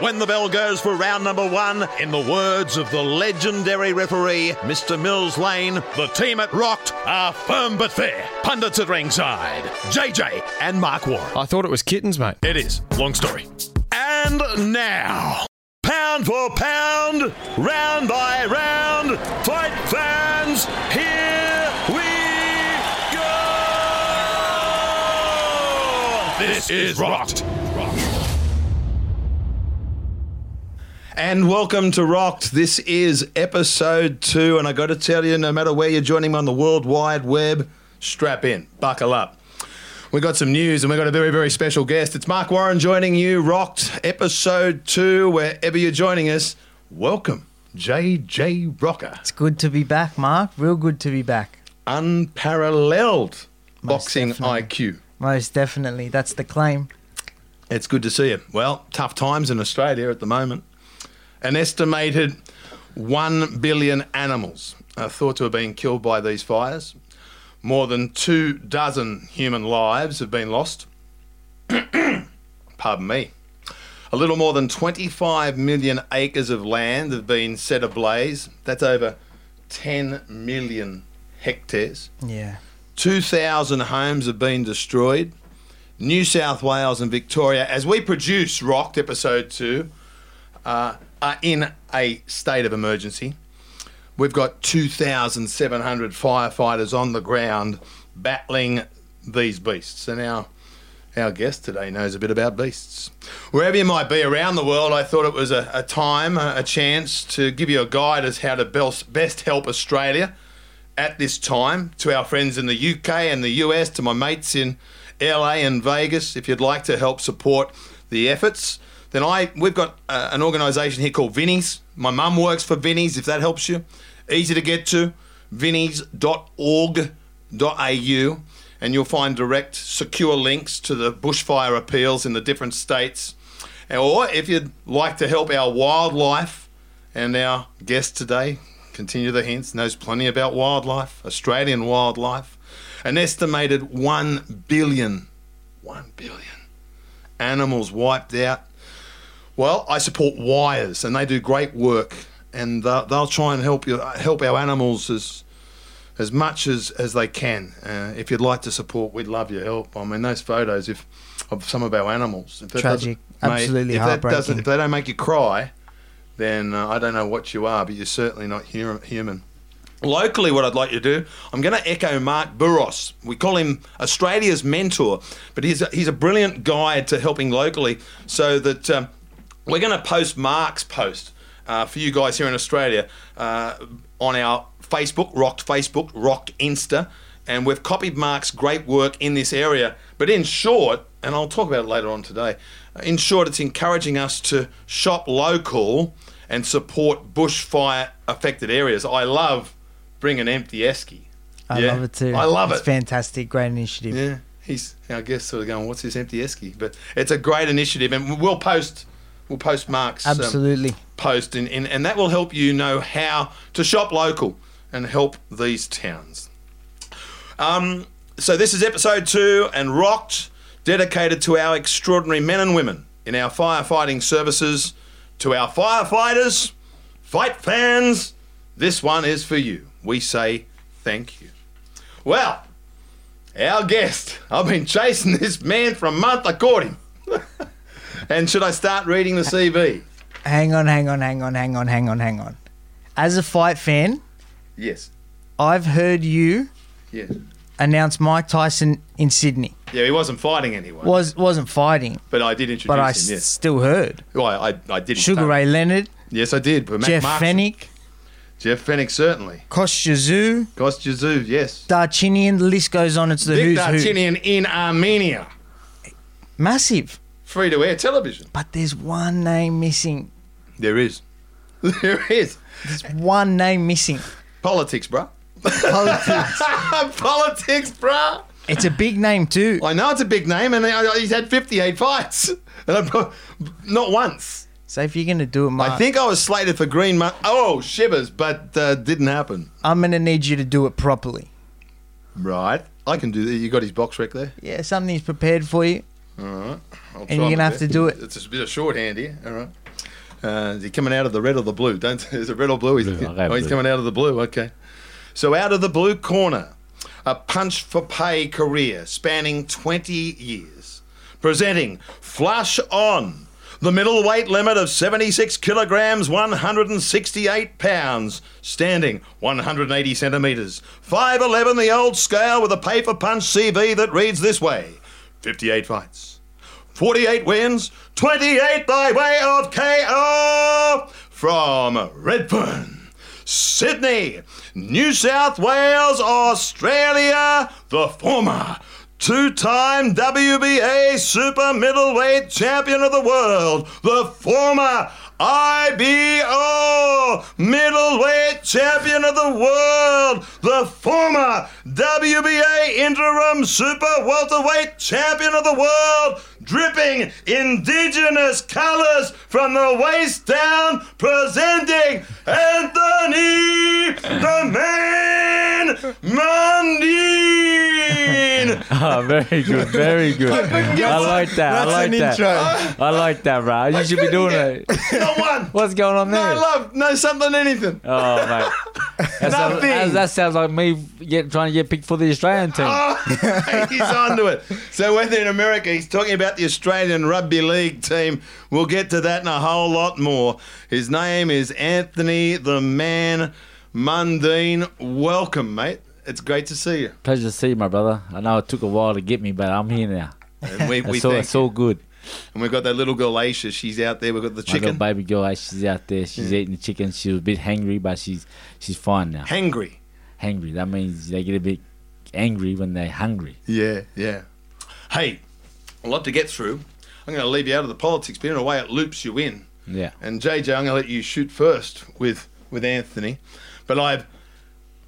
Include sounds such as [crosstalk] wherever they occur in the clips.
When the bell goes for round number one, in the words of the legendary referee, Mr. Mills Lane, the team at Rocked are firm but fair. Pundits at ringside, JJ and Mark Warren. I thought it was kittens, mate. It is. Long story. And now, pound for pound, round by round, fight fans, here we go! This is Rocked. And welcome to Rocked. This is episode two, and I got to tell you, no matter where you're joining me on the World Wide Web, strap in, buckle up. We got some news, and we got a very, very special guest. It's Mark Warren joining you, Rocked, episode two. Wherever you're joining us, welcome, JJ Rocker, It's good to be back, Mark. Real good to be back. unparalleled boxing definitely. IQ. Most definitely. That's the claim. It's good to see you. Well, tough times in Australia at the moment. An estimated 1 billion animals are thought to have been killed by these fires. More than two dozen human lives have been lost. [coughs] Pardon me. A little more than 25 million acres of land have been set ablaze. That's over 10 million hectares. Yeah. 2,000 homes have been destroyed. New South Wales and Victoria, as we produce Rocked episode two, uh, are in a state of emergency. We've got 2,700 firefighters on the ground battling these beasts. And our, our guest today knows a bit about beasts. Wherever you might be around the world, I thought it was a, a time, a, a chance to give you a guide as how to best, best help Australia at this time to our friends in the UK and the US, to my mates in LA and Vegas. If you'd like to help support the efforts, then I we've got uh, an organisation here called Vinnies. My mum works for Vinnies. If that helps you, easy to get to, vinnies.org.au, and you'll find direct, secure links to the bushfire appeals in the different states. Or if you'd like to help our wildlife, and our guest today, continue the hints, knows plenty about wildlife, Australian wildlife. An estimated 1 billion, 1 billion animals wiped out. Well, I support Wires, and they do great work, and they'll, they'll try and help you help our animals as as much as, as they can. Uh, if you'd like to support, we'd love your help. I mean, those photos if of some of our animals. If Tragic, mate, Absolutely if that doesn't, if they don't make you cry, then uh, I don't know what you are, but you're certainly not hu- human. Locally, what I'd like you to do, I'm going to echo Mark Bouris. We call him Australia's mentor, but he's a, he's a brilliant guide to helping locally. So that um, we're going to post Mark's post uh, for you guys here in Australia uh, on our Facebook, Rocked Facebook, Rocked Insta, and we've copied Mark's great work in this area. But in short, and I'll talk about it later on today. uh, In short, it's encouraging us to shop local and support bushfire affected areas. I love Bring an Empty Esky. I Yeah, love it too. I love it's it. fantastic. Great initiative. Yeah, he's our guest sort of going, "What's this empty esky?" But it's a great initiative, and we'll post we'll post Mark's um, Absolutely. post, in, in, and that will help you know how to shop local and help these towns. Um, so this is episode two and rocked, dedicated to our extraordinary men and women in our firefighting services, to our firefighters, fight fans. This one is for you. We say thank you. Well, our guest. I've been chasing this man for a month. I caught him. [laughs] and should I start reading the CV? Hang on, hang on, hang on, hang on, hang on, hang on. As a fight fan, Yes. I've heard you Yeah. announce Mike Tyson in Sydney. Yeah, he wasn't fighting anyone. Was wasn't fighting, But I did introduce but I him, s- yes. still heard. Well, I, I, I did. Sugar Ray Leonard, Yes, I did. But Jeff Markson- Fenech, Jeff Fenech, certainly. Kostya Tszyu, Kostyazu, yes. Darchinyan. The list goes on. It's the Vic who's who. Darchinyan in Armenia. Massive. Free to air television. But there's one name missing. There is. [laughs] There is. There's one name missing. Politics, bruh. Politics. [laughs] Politics, bruh. it's a big name too. I know it's a big name, and he's had 58 fights. [laughs] And I'm, not once. So if you're gonna do it, Mark, I think I was slated for Green Mon- Oh, shivers, but uh, didn't happen. I'm gonna need you to do it properly. Right. I can do that. You got his box rec there? Yeah, something's prepared for you. All right. And you're gonna have best. to do it. It's a bit of shorthand here. All right. Uh, is he coming out of the red or the blue? Don't [laughs] is it red or blue? He's, Blue, oh, he's blue. coming out of the blue. Okay. So out of the blue corner, a punch for pay career spanning 20 years, presenting Flush On, the middle weight limit of 76 kilograms, 168 pounds, standing 180 centimetres, 5'11 the old scale with a pay for punch CV that reads this way: 58 fights. 48 wins, 28 by way of KO from Redfern, Sydney, New South Wales, Australia, the former two time WBA super middleweight champion of the world, the former IBO middleweight champion of the world, the former WBA interim super welterweight champion of the world, dripping indigenous colours from the waist down, presenting Anthony the Man Mundine. Oh, [laughs] ah, very good, very good. I like that. I like an that. intro. I like that, bro. You should be doing it. [laughs] Not one. What's going on there? No there? love, no something, anything. Oh, mate. [laughs] That sounds, Nothing. that, that sounds like me get, trying to get picked for the Australian team. Oh, he's onto it. So whether in America, he's talking about the Australian Rugby League team. We'll get to that and a whole lot more. His name is Anthony the Man Mundine. Welcome, mate. It's great to see you. Pleasure to see you, my brother. I know it took a while to get me, but I'm here now. And we, we It's all, it's all good. And we've got that little girl Aisha. She's out there. We've got the chicken. My little chicken. baby girl, she's out there. She's eating the chicken. She was a bit hangry, but she's she's fine now. Hangry. Hangry. That means they get a bit angry when they're hungry. Yeah, yeah. Hey, a lot to get through. I'm going to leave you out of the politics, but in a way, it loops you in. Yeah. And JJ, I'm going to let you shoot first with with Anthony, but I've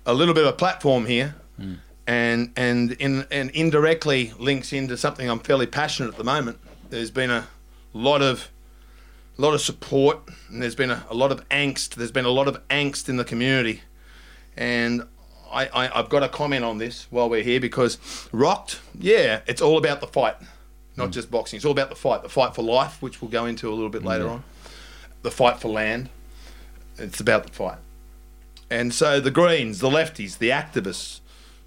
a little bit of a platform here, hmm. and and in and indirectly links into something I'm fairly passionate at the moment. There's been a lot of lot of support, and there's been a, a lot of angst. There's been a lot of angst in the community, and. I, I, I've got to comment on this while we're here because Rocked, yeah, it's all about the fight, not mm. just boxing. It's all about the fight, the fight for life, which we'll go into a little bit later on the fight for land. It's about the fight. And so the Greens, the lefties, the activists,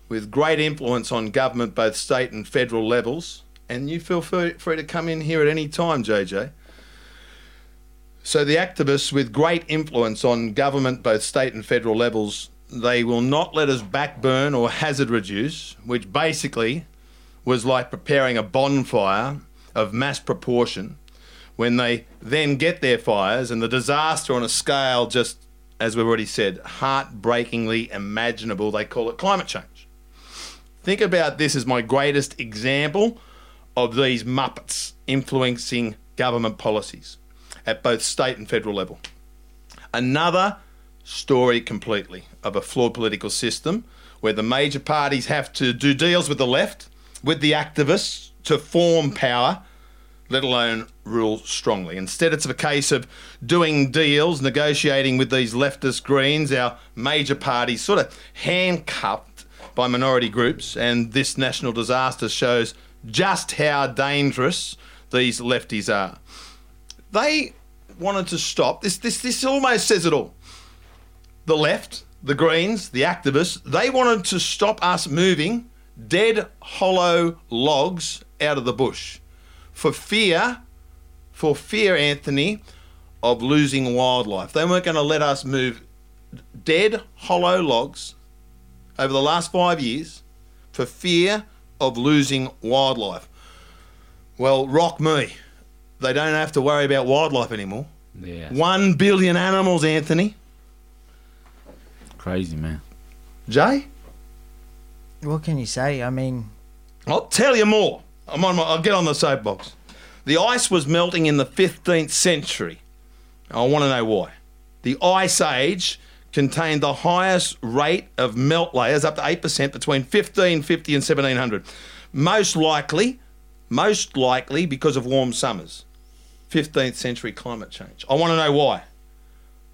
with great influence on government, both state and federal levels, and you feel free, free to come in here at any time, JJ. So the activists with great influence on government, both state and federal levels, they will not let us backburn or hazard reduce, which basically was like preparing a bonfire of mass proportion. When they then get their fires and the disaster on a scale just as we've already said heartbreakingly imaginable they call it climate change. Think about this as my greatest example of these muppets influencing government policies at both state and federal level. Another story completely of a flawed political system where the major parties have to do deals with the left with the activists to form power let alone rule strongly. Instead, it's a case of doing deals, negotiating with these leftist Greens, our major parties, sort of handcuffed by minority groups. And this national disaster shows just how dangerous these lefties are. They wanted to stop this. This this almost says it all. The left, the Greens, the activists, they wanted to stop us moving dead, hollow logs out of the bush for fear, for fear, Anthony, of losing wildlife. They weren't going to let us move dead, hollow logs over the last five years for fear of losing wildlife. Well, rock me. They don't have to worry about wildlife anymore. Yeah. One billion animals, Anthony. Crazy, man. Jay? What can you say? I mean, I'll tell you more. I'm on my, I'll get on the soapbox. The ice was melting in the 15th century. I want to know why. The Ice Age contained the highest rate of melt layers, up to 8%, between 1550 and 1700. Most likely, most likely because of warm summers. 15th century climate change. I want to know why.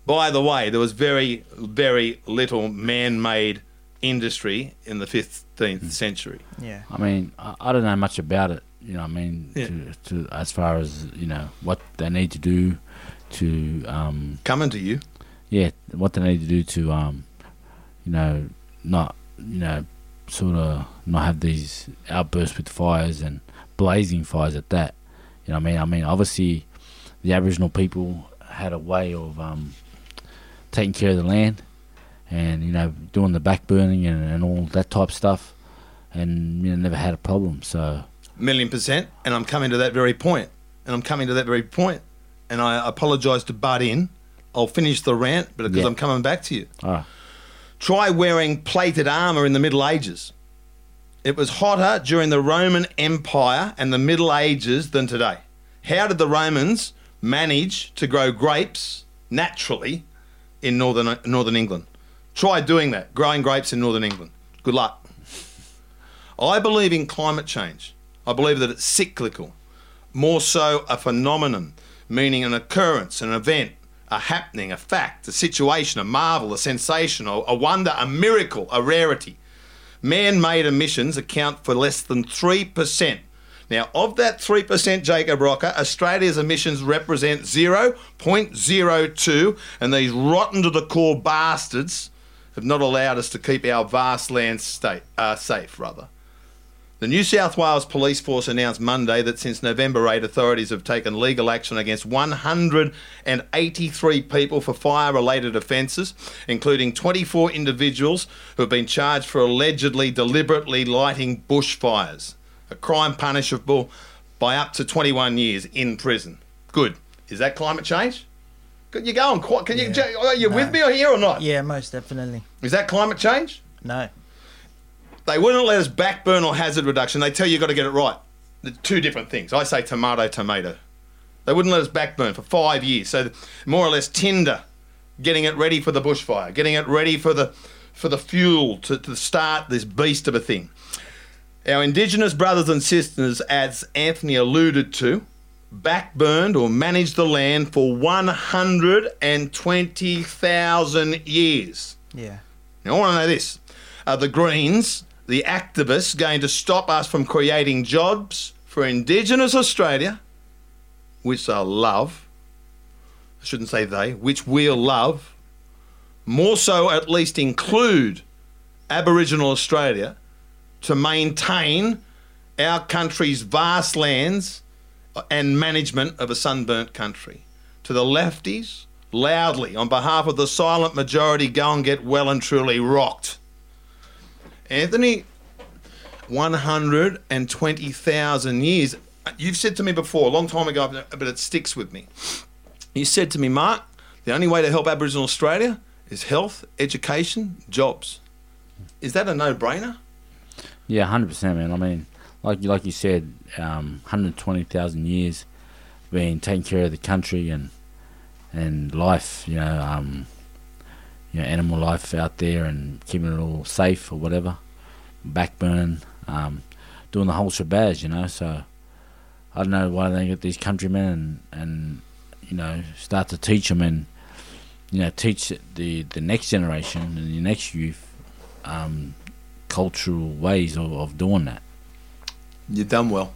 By the way, there was very, very little man made industry in the 15th century. yeah. I mean, I, I don't know much about it. You know, I mean, Yeah. to, to as far as you know what they need to do to um, Coming to you. yeah, what they need to do to um, you know, not you know, sort of not have these outbursts with fires and blazing fires at that. You know, what I mean, I mean, obviously, the Aboriginal people had a way of um, taking care of the land, and you know, doing the back burning and, and all that type of stuff, and you know, never had a problem. So million percent. And I'm coming to that very point. And I'm coming to that very point. And I apologise to butt in. I'll finish the rant, but because Yeah. I'm coming back to you. all right, Try wearing plated armour in the Middle Ages. It was hotter during the Roman Empire and the Middle Ages than today. How did the Romans manage to grow grapes naturally in northern northern England? Try doing that, growing grapes in northern England. Good luck. I believe in climate change. I believe that it's cyclical, more so a phenomenon, meaning an occurrence, an event, a happening, a fact, a situation, a marvel, a sensation, a wonder, a miracle, a rarity. Man made emissions account for less than 3%. Now, of that 3%, Jacob Rocker, Australia's emissions represent 0.02, and these rotten to the core bastards have not allowed us to keep our vast land state, uh, safe, rather. The New South Wales Police Force announced Monday that since November 8, authorities have taken legal action against 183 people for fire related offences, including 24 individuals who have been charged for allegedly deliberately lighting bushfires, a crime punishable by up to 21 years in prison. Good. Is that climate change? Good, you going? Can you? Yeah. Are you with No. me or here or not? Yeah, most definitely. Is that climate change? No. They wouldn't let us backburn or hazard reduction. They tell you you've got to get it right. The two different things. I say tomato, tomato. They wouldn't let us backburn for five years. So more or less Tinder, getting it ready for the bushfire, getting it ready for the for the fuel to, to start this beast of a thing. Our Indigenous brothers and sisters, as Anthony alluded to, backburned or managed the land for 120,000 years. Yeah. Now, I want to know this. Are the Greens, the activists, going to stop us from creating jobs for Indigenous Australia, which they'll love? I shouldn't say they, which we'll love. More so, at least include Aboriginal Australia to maintain our country's vast lands and management of a sunburnt country. To the lefties, loudly, on behalf of the silent majority, go and get well and truly rocked. Anthony, 120,000 years. You've said to me before, a long time ago, but it sticks with me. You said to me, Mark, the only way to help Aboriginal Australia is health, education, jobs. Is that a no brainer? Yeah, hundred percent, man. I mean, like like you said, um, hundred twenty thousand years being taking care of the country and and life. You know, um, you know, animal life out there and keeping it all safe or whatever. Backburn, um, doing the whole shabazz. You know, so I don't know why they get these countrymen and and you know start to teach them and you know teach the the next generation and the next youth. Um, cultural ways of, of doing that. You've done well.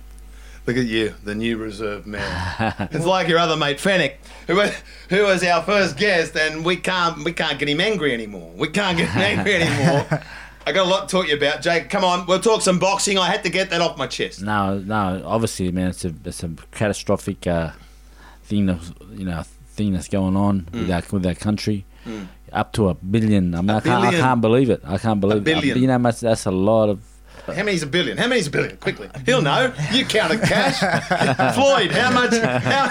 Look at you, the new reserve man. [laughs] it's like your other mate Fenech, who was, who was our first guest, and we can't we can't get him angry anymore. We can't get him angry [laughs] anymore. I got a lot to talk to you about, Jake. Come on, we'll talk some boxing. I had to get that off my chest. No, no, obviously, man, it's a it's a catastrophic uh, thing that you know thing that's going on with our with our country. Up to a billion. I mean, I can't, I can't believe it. I can't believe billion. it. You know, that's a lot of. How many's a billion? How many's a billion? Quickly, he'll know. You counted cash, [laughs] Floyd. How much? How,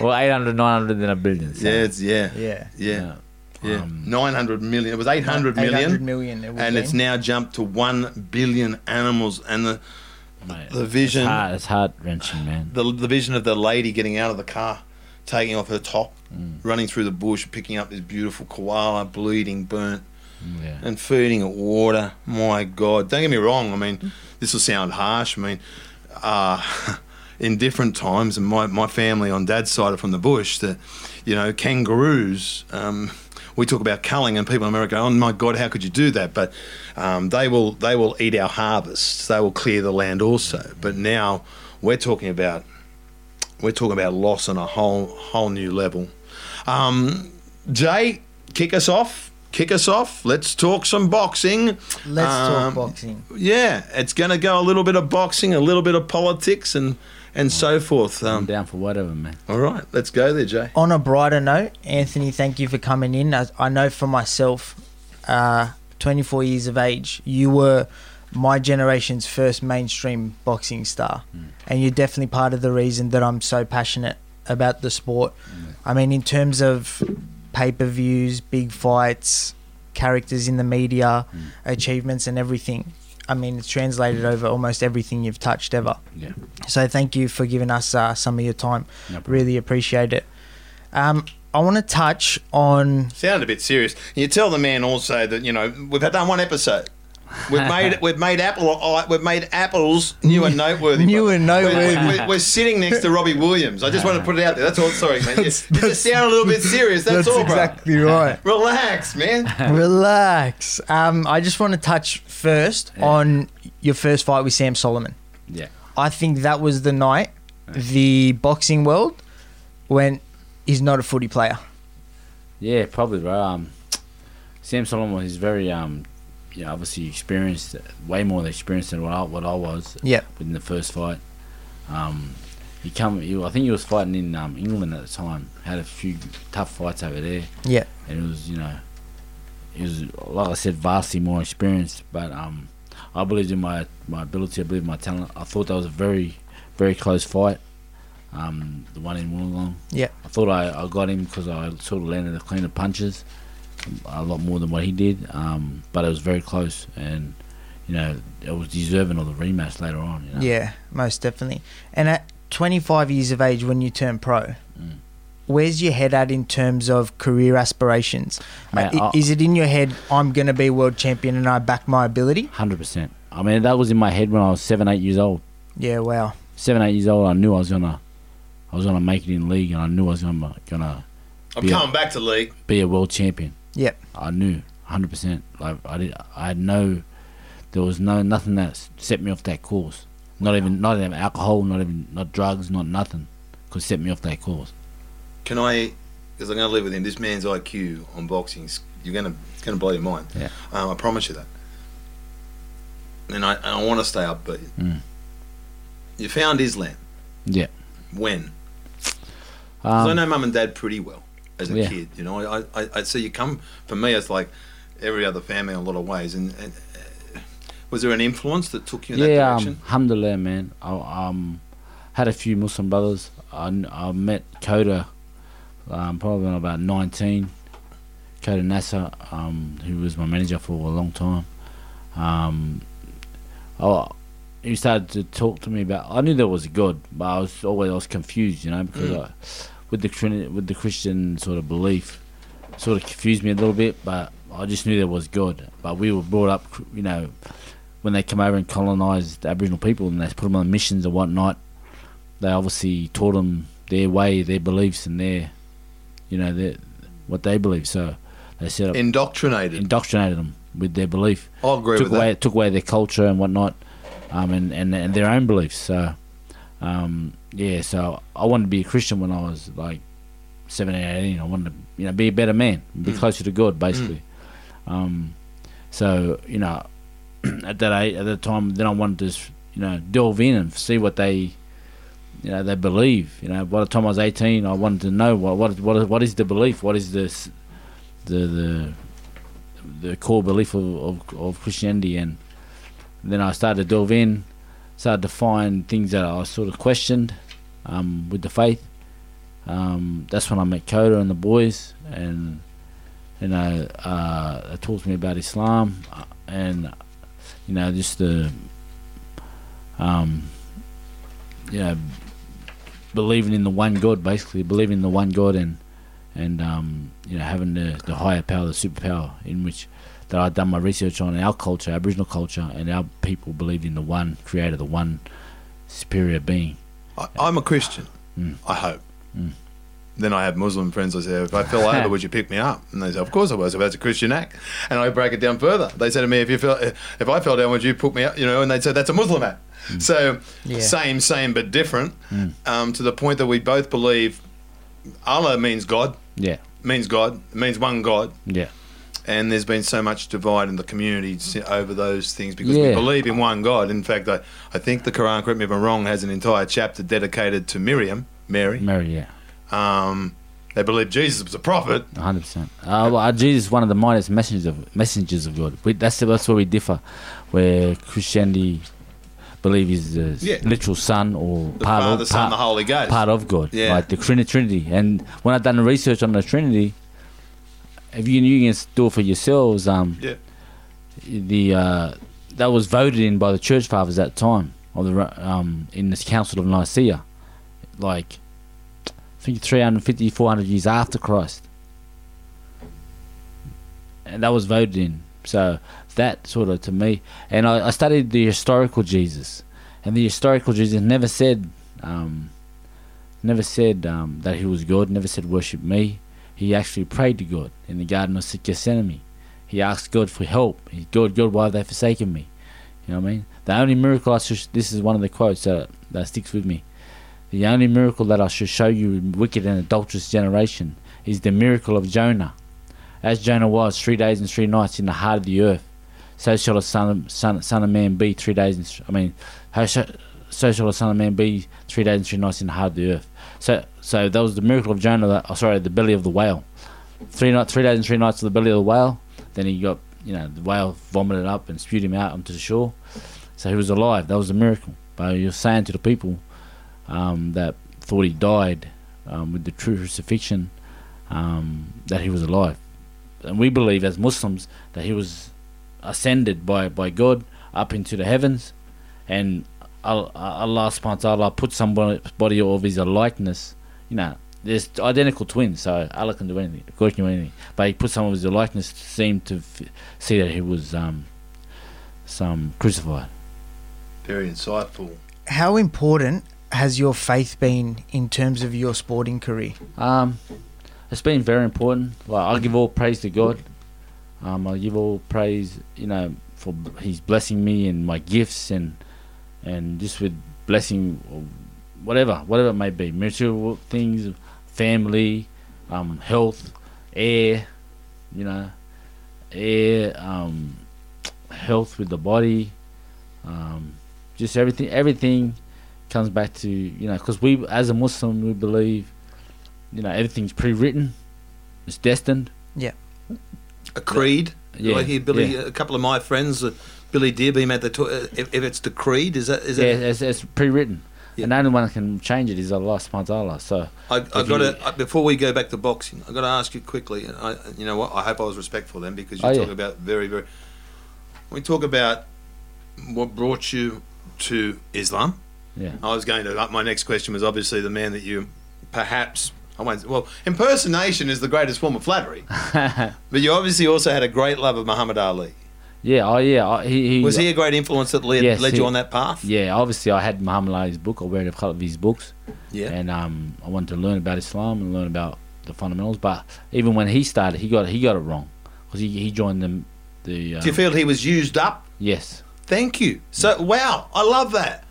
[laughs] Well, 800, 900, then a billion. So, yeah, it's yeah, Yeah. yeah, yeah. Um, Nine hundred million. It was eight hundred million. 800 million. It and be. it's now jumped to one billion animals. And the mate, the vision, It's heart, it's heart wrenching, man. the, the vision of the lady getting out of the car, taking off her top, running through the bush, picking up this beautiful koala, bleeding, burnt, Yeah. and feeding it water. My God, don't get me wrong. I mean, this will sound harsh. I mean, uh, [laughs] in different times, and my, my family on dad's side are from the bush. That you know, kangaroos. Um, we talk about culling, and people in America, oh my God, how could you do that? But um, they will they will eat our harvests. They will clear the land also. But now we're talking about we're talking about loss on a whole whole new level. Um, Jay, kick us off. Kick us off. Let's talk some boxing. Let's Um, talk boxing. Yeah, it's going to go a little bit of boxing, a little bit of politics, and and so forth. I'm Um, down for whatever, man. all right, let's go there, Jay. On a brighter note, Anthony, thank you for coming in. As I know for myself, uh, 24 years of age, you were my generation's first mainstream boxing star, and you're definitely part of the reason that I'm so passionate about the sport. I mean, in terms of pay per views, big fights, characters in the media, achievements, and everything. I mean, it's translated over almost everything you've touched ever. Yeah. So thank you for giving us uh, some of your time. No really appreciate it. Um, I want to touch on Sounded a bit serious. You tell the man also that you know we've had done one episode. We've made we've made apple uh, we've made apples new and noteworthy. New and noteworthy. We're, we're, we're sitting next to Robbie Williams. I just want to put it out there. That's all. Sorry, man. You, you just sound a little bit serious. That's, all, bro. exactly right. [laughs] Relax, man. [laughs] Relax. Um, I just want to touch first on your first fight with Sam Soliman. Yeah. I think that was the night the boxing world went. He's not a footy player. Yeah, probably, bro. Um, Sam Soliman is very, um, you know, obviously experienced, way more experienced than what I, what I was Yeah. in the first fight. Um, he come, he, I think he was fighting in um, England at the time. Had a few tough fights over there, Yeah. and it was, you know, he was like I said, vastly more experienced. But um, I believed in my my ability. I believed in my talent. I thought that was a very, very close fight. Um, the one in Wollongong. Yeah. I thought I, I got him because I sort of landed the cleaner punches, a lot more than what he did. Um, but it was very close, and you know it was deserving of the rematch later on. You know? Yeah, most definitely. And at 25 years of age, when you turn pro, Mm. where's your head at in terms of career aspirations? Mate, Uh, i- I- is it in your head, I'm going to be world champion and I back my ability? hundred percent. I mean that was in my head when I was seven, eight years old. Yeah, wow. Seven, eight years old, I knew I was gonna, I was gonna make it in league, and I knew I was gonna gonna I'm Yeah. coming back to league. be a world champion. Yep. I knew, hundred percent. Like I did, I had no, there was no nothing that set me off that course. Not even, not even alcohol, not even, not drugs, not nothing, could set me off that course. Can I? Because I'm going to live with him. This man's IQ on boxing, is- you're going to it's going to blow your mind. Yeah. Um, I promise you that. And I, and I want to stay upbeat. Mm. You found Islam. Yeah. When? 'Cause I Um, know mum and dad pretty well as a Yeah. kid. You know, I, I, I so you come for me. It's like every other family in a lot of ways. And, and uh, was there an influence that took you in that yeah, um, alhamdulillah, man. I um, had a few Muslim brothers. I, I met Khoder um, probably when I was about 19. Khoder Nasser, um, who was my manager for a long time. Um, I, he started to talk to me about. I knew there was a God, but I was always I was confused, you know, because Mm. I, with the with the Christian sort of belief, sort of confused me a little bit. But I just knew there was God. But we were brought up, you know, when they come over and colonised Aboriginal people and they put them on missions and whatnot, they obviously taught them their way, their beliefs, and their, you know, their what they believe. So they set up, Indoctrinated. indoctrinated them with their belief I'll agree took with away that. took away their culture and whatnot, um, and, and and their own beliefs. So, um, yeah. So I wanted to be a Christian when I was like 17, 18. I wanted to you know be a better man, be Mm. closer to God, basically. Um, so you know, [clears throat] at that age, at that time, then I wanted to you know delve in and see what they. You know they believe. You know, by the time I was eighteen, I wanted to know what what what is, what is the belief? What is this, the the the core belief of, of, of Christianity, and then I started to delve in, started to find things that I sort of questioned um, with the faith. Um, that's when I met Khoder and the boys, and you know, uh, they taught me about Islam, uh, and you know, just the, um, you know, believing in the one God, basically believing in the one God, and and um, you know having the, the higher power, the superpower, in which that I'd done my research on our culture, Aboriginal culture, and our people believed in the one Creator, the one superior being. I, I'm a Christian. Mm. I hope. Mm. Then I have Muslim friends. I say, if I fell over, [laughs] would you pick me up? And they say, of course I was. If that's a Christian act, and I break it down further. They say to me, if you fell, if I fell down, would you put me up? You know, and they say that's a Muslim act. So Yeah. same, same, but different. Um, to the point that we both believe Allah means God, Yeah, means God, means one God. yeah, And there's been so much divide in the community over those things because we believe in one God. In fact, I, I think the Quran, correct me if I'm wrong, has an entire chapter dedicated to Miriam, Mary. Mary. Yeah, Um, they believe Jesus was a prophet. hundred percent. Uh, well, Jesus is one of the mightiest messengers of messengers of God. We, that's that's where we differ. Where Christianity believe he's the Yeah. literal son or The part Father, of Son, part, the Holy Ghost. part of God, Yeah. like the Trinity. And when I've done the research on the Trinity, if you you can do it for yourselves, um, Yeah. the uh, that was voted in by the church fathers at the time of the um, in this Council of Nicaea, like I think 350, 400 years after Christ, and that was voted in. So that sort of to me, and I, I studied the historical Jesus, and the historical Jesus never said, um, never said um, that he was God. Never said worship me. He actually prayed to God in the Garden of Gethsemane. He asked God for help. He, God, God, why have they forsaken me? You know what I mean? The only miracle I should, this is one of the quotes that, that sticks with me. The only miracle that I should show you, wicked and adulterous generation, is the miracle of Jonah. As Jonah was three days and three nights in the heart of the earth, so shall the son of, son, son of man be three days and I mean, so shall the son of man be three days and three nights in the heart of the earth. So, so that was the miracle of Jonah. That, oh, sorry, the belly of the whale. Three night, three days and three nights in the belly of the whale. Then he got, you know, the whale vomited up and spewed him out onto the shore. So he was alive. That was a miracle. But you're saying to the people um, that thought he died um, with the true crucifixion um, that he was alive. And we believe as Muslims that he was ascended by, by God up into the heavens and Al- Allah subhanahu wa ta'ala put somebody body of his likeness, you know, there's identical twins, so Allah can do anything, God can do anything. But he put some of his likeness to seem to f- see that he was um, some crucified. Very insightful. How important has your faith been in terms of your sporting career? Um, it's been very important. Like I give all praise to God. Um, I give all praise, you know, for He's blessing me and my gifts and and just with blessing, or whatever, whatever it may be, material things, family, um, health, air, you know, air, um, health with the body, um, just everything. Everything comes back to you know, because we as a Muslim we believe you know everything's pre-written it's destined Yeah. A creed. Yeah, I hear Billy. yeah. A couple of my friends, uh, Billy Dearbeam, at the to- uh, if, if it's decreed, is that is yeah that? it's, it's pre-written Yeah. and the only one that can change it is Allah subhanahu wa ta'ala so I, I got to uh, before we go back to boxing. I've got to ask you quickly. and I, you know what? I hope I was respectful then because you Oh, talk yeah. about very very. We talk about what brought you to Islam. yeah I was going to. uh, My next question was obviously the man that you perhaps. I won't. Well, impersonation is the greatest form of flattery. [laughs] but you obviously also had a great love of Muhammad Ali. Yeah oh yeah I- he, he Was he a great influence that led, Yes, led he- you on that path? yeah obviously I had Muhammad Ali's book I read a couple of his books Yeah. and um I wanted to learn about Islam and learn about the fundamentals but even when he started he got he got it wrong because he, he joined them the um, Do you feel he was used up? yes Thank you. So wow, I love that.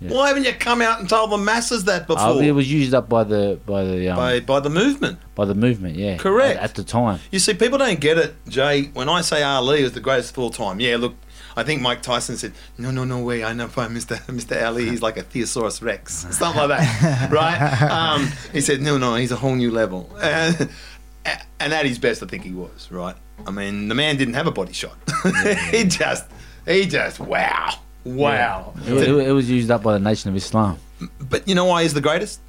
Yeah. Why haven't you come out and told the masses that before? Oh, it was used up by the by the um, by by, by the movement. By the movement yeah Correct. at, at the time You see, people don't get it, Jay. When I say Ali is the greatest of all time, yeah, look, I think Mike Tyson said, no, no, no way. I know by Mr. Mr. Ali, he's like a Theosaurus Rex, [laughs] something like that, [laughs] right? Um, he said, no, no, he's a whole new level. [laughs] And, and at his best, I think he was, right? I mean, the man didn't have a body shot. he just, he just, wow, wow. It, it, it was used up by the Nation of Islam. But you know why he's the greatest?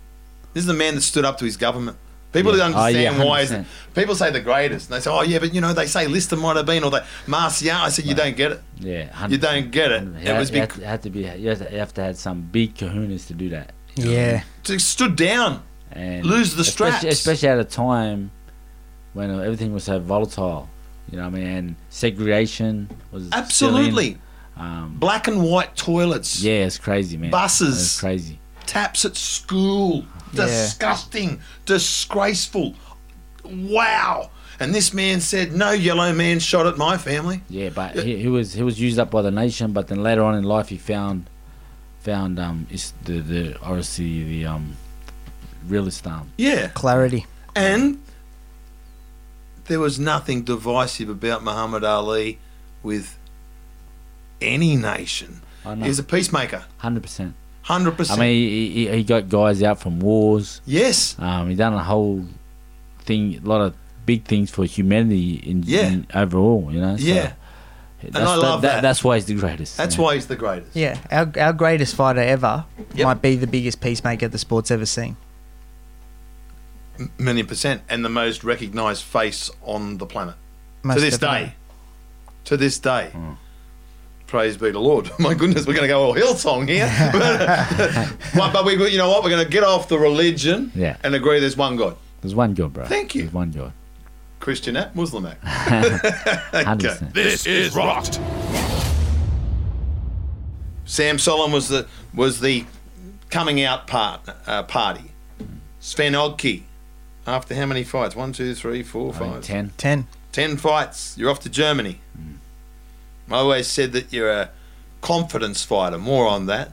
This is the man that stood up to his government. People Yeah. don't Oh, yeah, understand why. Is people say the greatest, and they say, "Oh yeah, but you know they say Lister might have been or they Martial." I said, "You don't get it. Yeah, 100%. You don't get it. It had, was you had, to, had to be you have to, you have to have some big kahunas to do that. Yeah. To stood down. And Lose the especially, straps. especially at a time when uh, everything was so volatile. You know what I mean? And segregation was still in. Absolutely, Um, black and white toilets, yeah, it's crazy, man. Buses. It's crazy. taps at school, Yeah. disgusting, disgraceful. Wow. And this man said, "No yellow man shot at my family." Yeah, but he, he was he was used up by the nation. But then later on in life, he found found um is the the obviously the um realist um Yeah. Clarity. And there was nothing divisive about Muhammad Ali with any nation. I He's a peacemaker, hundred percent. hundred percent. I percent. mean he, he, he got guys out from wars. yes, Um, he done a whole thing, a lot of big things for humanity in, Yeah. in overall. You know. So Yeah. That's, I love that. That's why he's the greatest. that's yeah. why he's the greatest. Yeah, our, our greatest fighter ever Yep. might be the biggest peacemaker the sport's ever seen. M- Million percent, and the most recognised face on the planet Most to this definitely. day. To this day. Hmm. Praise be the Lord. [laughs] My goodness, we're going to go all Hillsong here. [laughs] but, but, but we, you know what? We're going to get off the religion Yeah. and agree there's one God. There's one God, bro. Thank you. There's one God. Christian act, Muslim act. [laughs] Okay. This is rocked. Sam Soliman was the was the coming out part uh, party. Sven Ottke, after how many fights? One, two, three, four, I mean, five, ten. Ten. ten fights. You're off to Germany. I always said that you're a confidence fighter. More on that.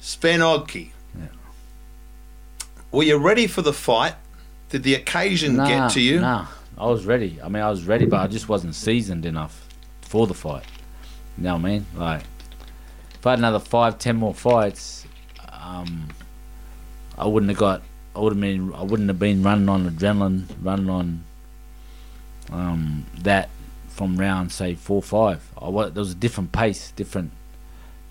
Sven Ottke. Yeah. Were you ready for the fight? Did the occasion Nah, get to you? Nah, I was ready. I mean, I was ready, but I just wasn't seasoned enough for the fight. You know what I mean? Like, if I had another five, ten more fights, um, I wouldn't have got. I would have been. I wouldn't have been running on adrenaline, running on um, that from round say four, five. I wa There was a different pace, different,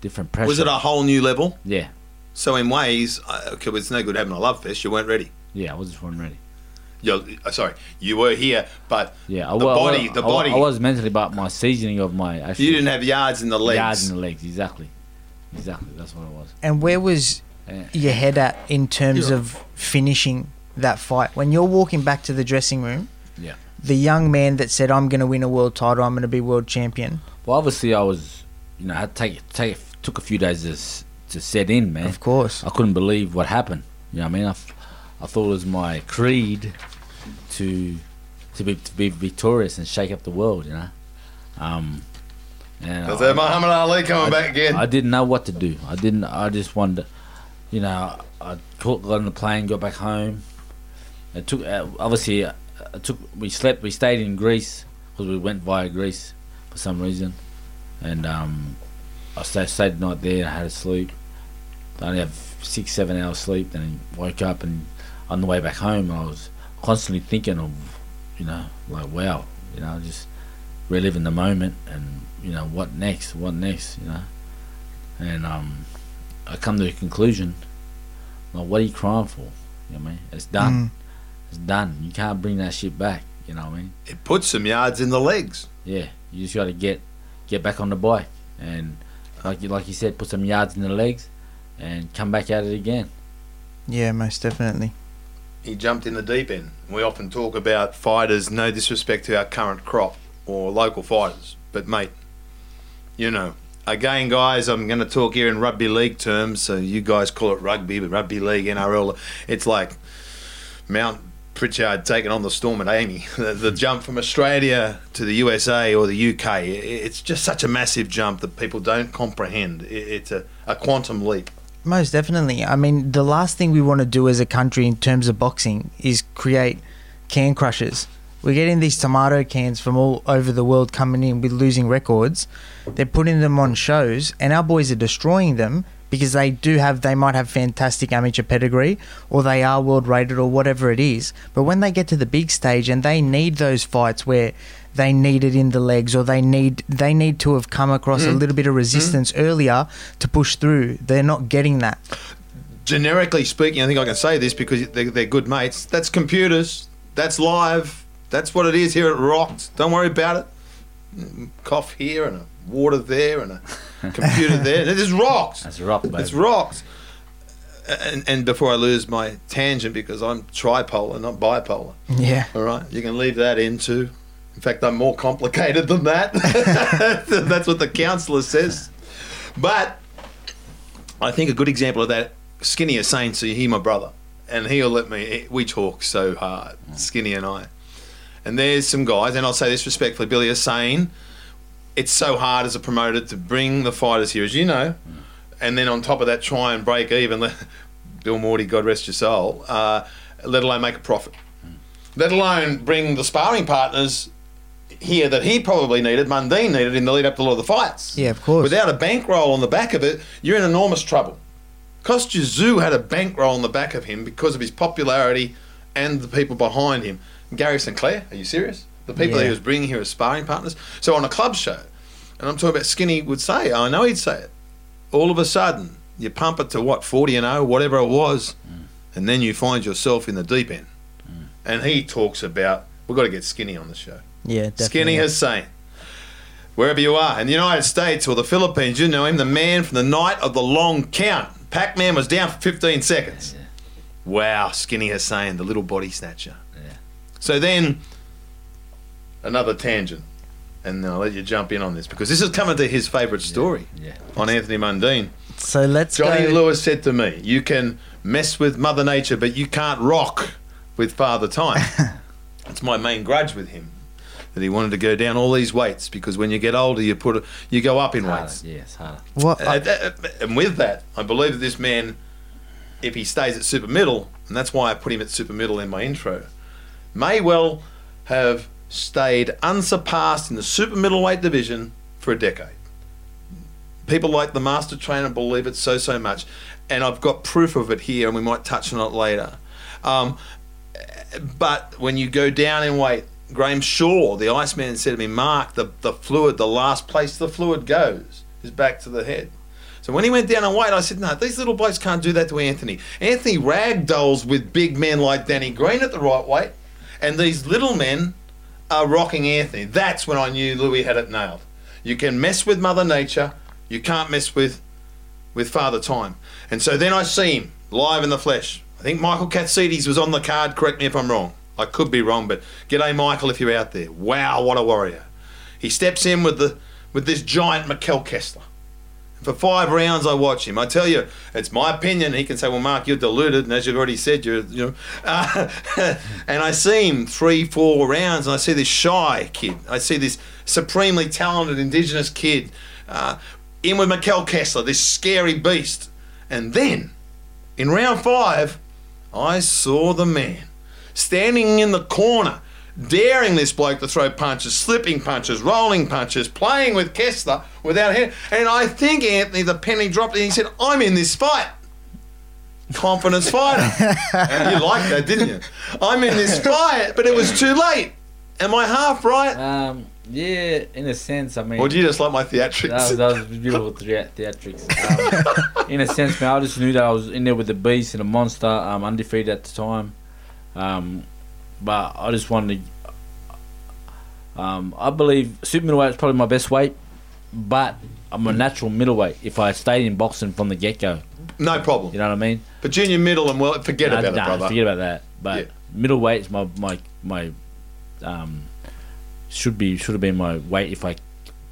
different pressure. Was it a whole new level? Yeah, So in ways, okay, it's no good having a love fest. You weren't ready. yeah. I was just one ready. You're, uh, sorry, you were here, but Yeah, I, The wa- I wa- body- the I wa- body- I was mentally, but my seasoning of my actually you didn't have yards in the legs. yards in the legs. Exactly, exactly. That's what it was. And where was Yeah. your head at in terms Yeah. of finishing that fight? When you're walking back to the dressing room, Yeah. The young man that said, I'm going to win a world title, I'm going to be world champion. Well, obviously, I was, you know, I had to take take took a few days to to set in, man. Of course. I couldn't believe what happened. You know what I mean? I, I thought it was my creed to to be to be victorious and shake up the world. You know. Um, and Is I- that Muhammad Ali coming back again? I didn't know what to do. I didn't. I just wanted, you know, I caught, got on the plane, got back home. It took uh, obviously. It took. We slept. We stayed in Greece because we went via Greece for some reason, and um, I stayed, stayed the night there. I had to sleep. I only have six, seven hours sleep. Then I woke up and on the way back home, I was constantly thinking of, you know, like wow, you know, just reliving the moment and you know what next, what next, you know. And um, I come to a conclusion. Like, what are you crying for? You know what I mean? It's done. Mm. It's done. You can't bring that shit back. You know what I mean? It puts some yards in the legs. Yeah. You just got to get get back on the bike and like you like you said, put some yards in the legs and come back at it again. Yeah, most definitely. He jumped in the deep end. We often talk about fighters, no disrespect to our current crop or local fighters, but mate, you know, again, guys, I'm going to talk here in rugby league terms. So you guys call it rugby, but rugby league, NRL, it's like Mount Pritchard taking on the Storm at AAMI. [laughs] The, the jump from Australia to the USA or the UK, it's just such a massive jump that people don't comprehend. It's a, a quantum leap. Most definitely. I mean, the last thing we want to do as a country in terms of boxing is create can crushers. We're getting these tomato cans from all over the world coming in with losing records. They're putting them on shows, and our boys are destroying them because they do have, they might have fantastic amateur pedigree, or they are world rated, or whatever it is. But when they get to the big stage and they need those fights where they need it in the legs, or they need they need to have come across a little bit of resistance earlier to push through, they're not getting that. generically speaking, I think I can say this because they're, they're good mates. That's computers. That's live. That's what it is here at Rocked. Don't worry about it. Mm, Cough here and a water there and a computer there. It is Rocked. That's rock, baby. It's Rocked. And, and before I lose my tangent, because I'm tripolar, not bipolar. Yeah. All right, you can leave that in too. In fact, I'm more complicated than that. [laughs] That's what the counsellor says. But I think a good example of that, Skinny is saying, "So he my brother, and he'll let me. We talk so hard, mm. Skinny and I. And there's some guys, and I'll say this respectfully, Billy is saying, it's so hard as a promoter to bring the fighters here, as you know, and then on top of that, try and break even. [laughs] Bill Mordey, God rest your soul. Uh, let alone make a profit. Let alone bring the sparring partners here that he probably needed, Mundine needed in the lead up to a lot of the fights. Yeah, of course. Without a bankroll on the back of it, you're in enormous trouble. Kostya Tszyu had a bankroll on the back of him because of his popularity and the people behind him. Gary Sinclair, are you serious? The people that he was bringing here as sparring partners. So on a club show, and I'm talking about Skinny would say, I know he'd say it. All of a sudden, you pump it to what, 40 and 0, whatever it was, mm. and then you find yourself in the deep end. Mm. And he talks about, we've got to get Skinny on the show. Yeah, definitely. Skinny has saying, wherever you are, in the United States or the Philippines, you know him, the man from the night of the long count. Pac Man was down for 15 seconds. Wow, Skinny has saying, the little body snatcher. Yeah. So then, another tangent. And I'll let you jump in on this because this is coming to his favourite story Yeah. on Anthony Mundine. So let's Johnny go. Lewis said to me, You can mess with Mother Nature, but you can't rock with Father Time. [laughs] That's my main grudge with him. That he wanted to go down all these weights because when you get older, you put a, you go up in Harder. weights. Yeah, it's harder. What? Uh, uh, and with that, I believe that this man, if he stays at super middle, and that's why I put him at super middle in my intro, may well have stayed unsurpassed in the super middleweight division for a decade. People like the master trainer believe it so so much, and I've got proof of it here, and we might touch on it later. Um, but when you go down in weight, Graham Shaw, the Iceman, said to me, Mark, the, the fluid, the last place the fluid goes is back to the head. So when he went down in weight, I said, no, these little blokes can't do that to Anthony. Anthony ragdolls with big men like Danny Green at the right weight, and these little men are rocking Anthony. That's when I knew Lewis had it nailed. You can mess with Mother Nature, you can't mess with with Father Time. And so then I see him live in the flesh. I think Michael Katsidis was on the card, correct me if I'm wrong. I could be wrong, but g'day Michael if you're out there. Wow, what a warrior. He steps in with the with this giant Mikkel Kessler. For five rounds, I watch him. I tell you, it's my opinion. He can say, "Well, Mark, you're deluded," and as you've already said, you're, you know. Uh, [laughs] and I see him three, four rounds, and I see this shy kid. I see this supremely talented Indigenous kid uh, in with Mikkel Kessler, this scary beast. And then, in round five, I saw the man standing in the corner, daring this bloke to throw punches, slipping punches, rolling punches, playing with Kessler without a hand. And I think, Anthony, the penny dropped and he said, I'm in this fight. Confidence fighter. [laughs] and you liked that, didn't you? I'm in this [laughs] fight, but it was too late. Am I half right? Um, yeah, in a sense, I mean. Or do you just like my That was, theatrics? that was beautiful thea- theatrics. Um, in a sense, man, I just knew that I was in there with the beast and the monster, um, undefeated at the time. Um, but I just wanted to. Um, I believe super middleweight is probably my best weight, but I'm a natural middleweight if I stayed in boxing from the get go. No problem. You know what I mean? But junior middle and well, forget Nah, about nah, it, brother. Forget about that. But Yeah. middleweight is my my my um should be should have been my weight if I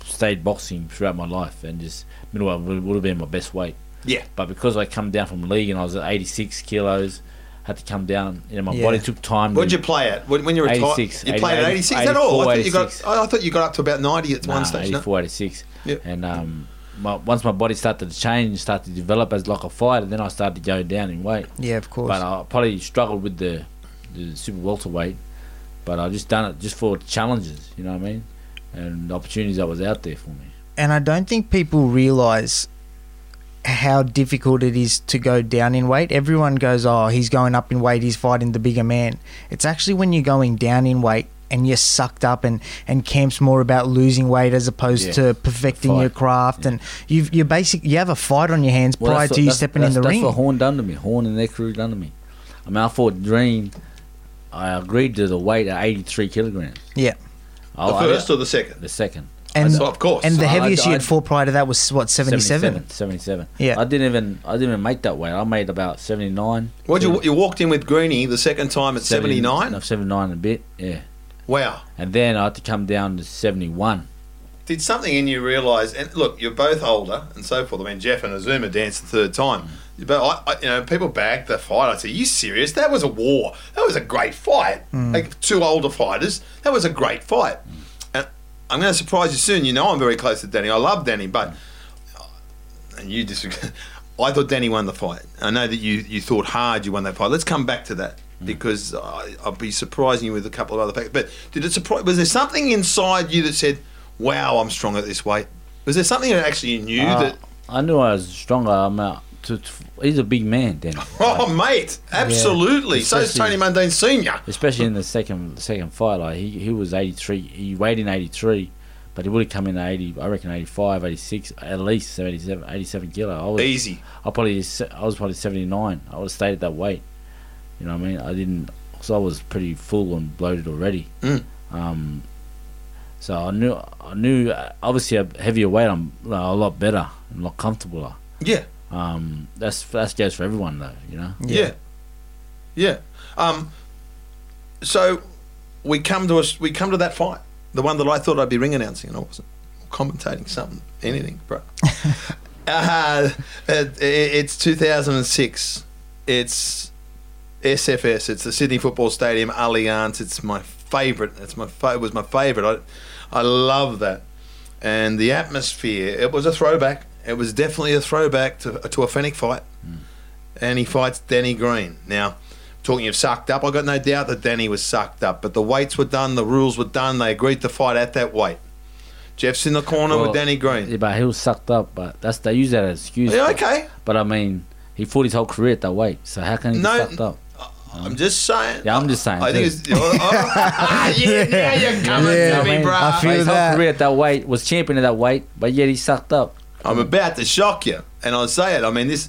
stayed boxing throughout my life and just middleweight would, would have been my best weight. Yeah. But because I come down from league and I was at 86 kilos, had to come down. You know, my Yeah. body took time. What'd to- you play at when, when you retired? 86, You played at 86. Is that all? I thought, you 84, got, I I thought you got up to about 90 at Nah, one stage. No? 84, 86. Yeah. And um, my, once my body started to change, started to develop as like a fighter, then I started to go down in weight. Yeah, of course. But I probably struggled with the, the super welterweight. But I just done it just for challenges, you know what I mean, and the opportunities that was out there for me. and I don't think people realize how difficult it is to go down in weight. Everyone goes, "Oh, he's going up in weight. He's fighting the bigger man." It's actually when you're going down in weight and you're sucked up, and and camp's more about losing weight as opposed Yeah. to perfecting your Fight. craft. And you've you basic you have a fight on your hands prior that's to you what- stepping that's, in the that's ring. what Horn done to me. Horn and their crew done to me. I mean, I fought Dream. I agreed to the weight at 83 kilograms. yeah, oh, The I- first or the second? the second. And So, of course. and the I- heaviest you had fought prior to that was what 77? 77. Yeah. I didn't even I didn't even make that weight. I made about 79. What you you walked in with Greeny the second time at 79? No, 79 and a bit. Yeah. Wow. And then I had to come down to 71. Did something in you realise? And look, you're both older and so forth. I mean, Jeff and Azumah danced the third time. Mm. But I, I, you know, people bagged the fight. I said, "You serious? That was a war. That was a great fight. Mm. Like two older fighters. That was a great fight." And I'm going to surprise you soon. You know, I'm very close to Danny. I love Danny, but and you disagree. [laughs] I thought Danny won the fight. I know that you, you thought hard you won that fight. Let's come back to that because I, I'll be surprising you with a couple of other facts. But did it surprise? Was there something inside you that said, "Wow, I'm strong at this weight"? Was there something that actually you knew Uh, that? I knew I was stronger. I'm out. To, he's a big man, then. [laughs] Oh, mate, absolutely. So is Tony Mundine Senior. especially in the second second fight. Like he, he was 83. He weighed in 83, but he would have come in 80. I reckon 85, 86, at least 77, 87 kilo. I was Easy. I probably I was probably 79. I would have stayed at that weight. You know what I mean? I didn't. So I was pretty full and bloated already. Mm. Um, so I knew I knew uh, obviously a heavier weight. I'm uh, a lot better and a lot comfortabler. Yeah. Um, that's that goes for everyone though. You know. Yeah. Yeah. Um, so we come to us. We come to that fight, the one that I thought I'd be ring announcing, and I wasn't commentating something, anything, bro. [laughs] uh, it, it's 2006. It's SFS. It's the Sydney Football Stadium, Allianz. It's my favourite. It's my fa- it was my favourite. I I love that, and the atmosphere. It was a throwback. It was definitely a throwback to to a Fenech fight hmm. and he fights Danny Green. Now, talking of sucked up, I got no doubt that Danny was sucked up, but the weights were done, the rules were done, they agreed to fight at that weight. Jeff's in the corner Well, with Danny Green. Yeah, but he was sucked up. But that's they use that as an excuse. Yeah, okay. But I mean, he fought his whole career at that weight. So how can he No, be sucked up? I'm just saying. Yeah, I'm just saying. I think too. it's. Oh, oh, [laughs] [laughs] yeah, now you're coming Yeah, to me, I mean, bro. I feel his that. whole career at that weight was champion at that weight, but yet he sucked up. I'm about to shock you, and I'll say it. I mean, this.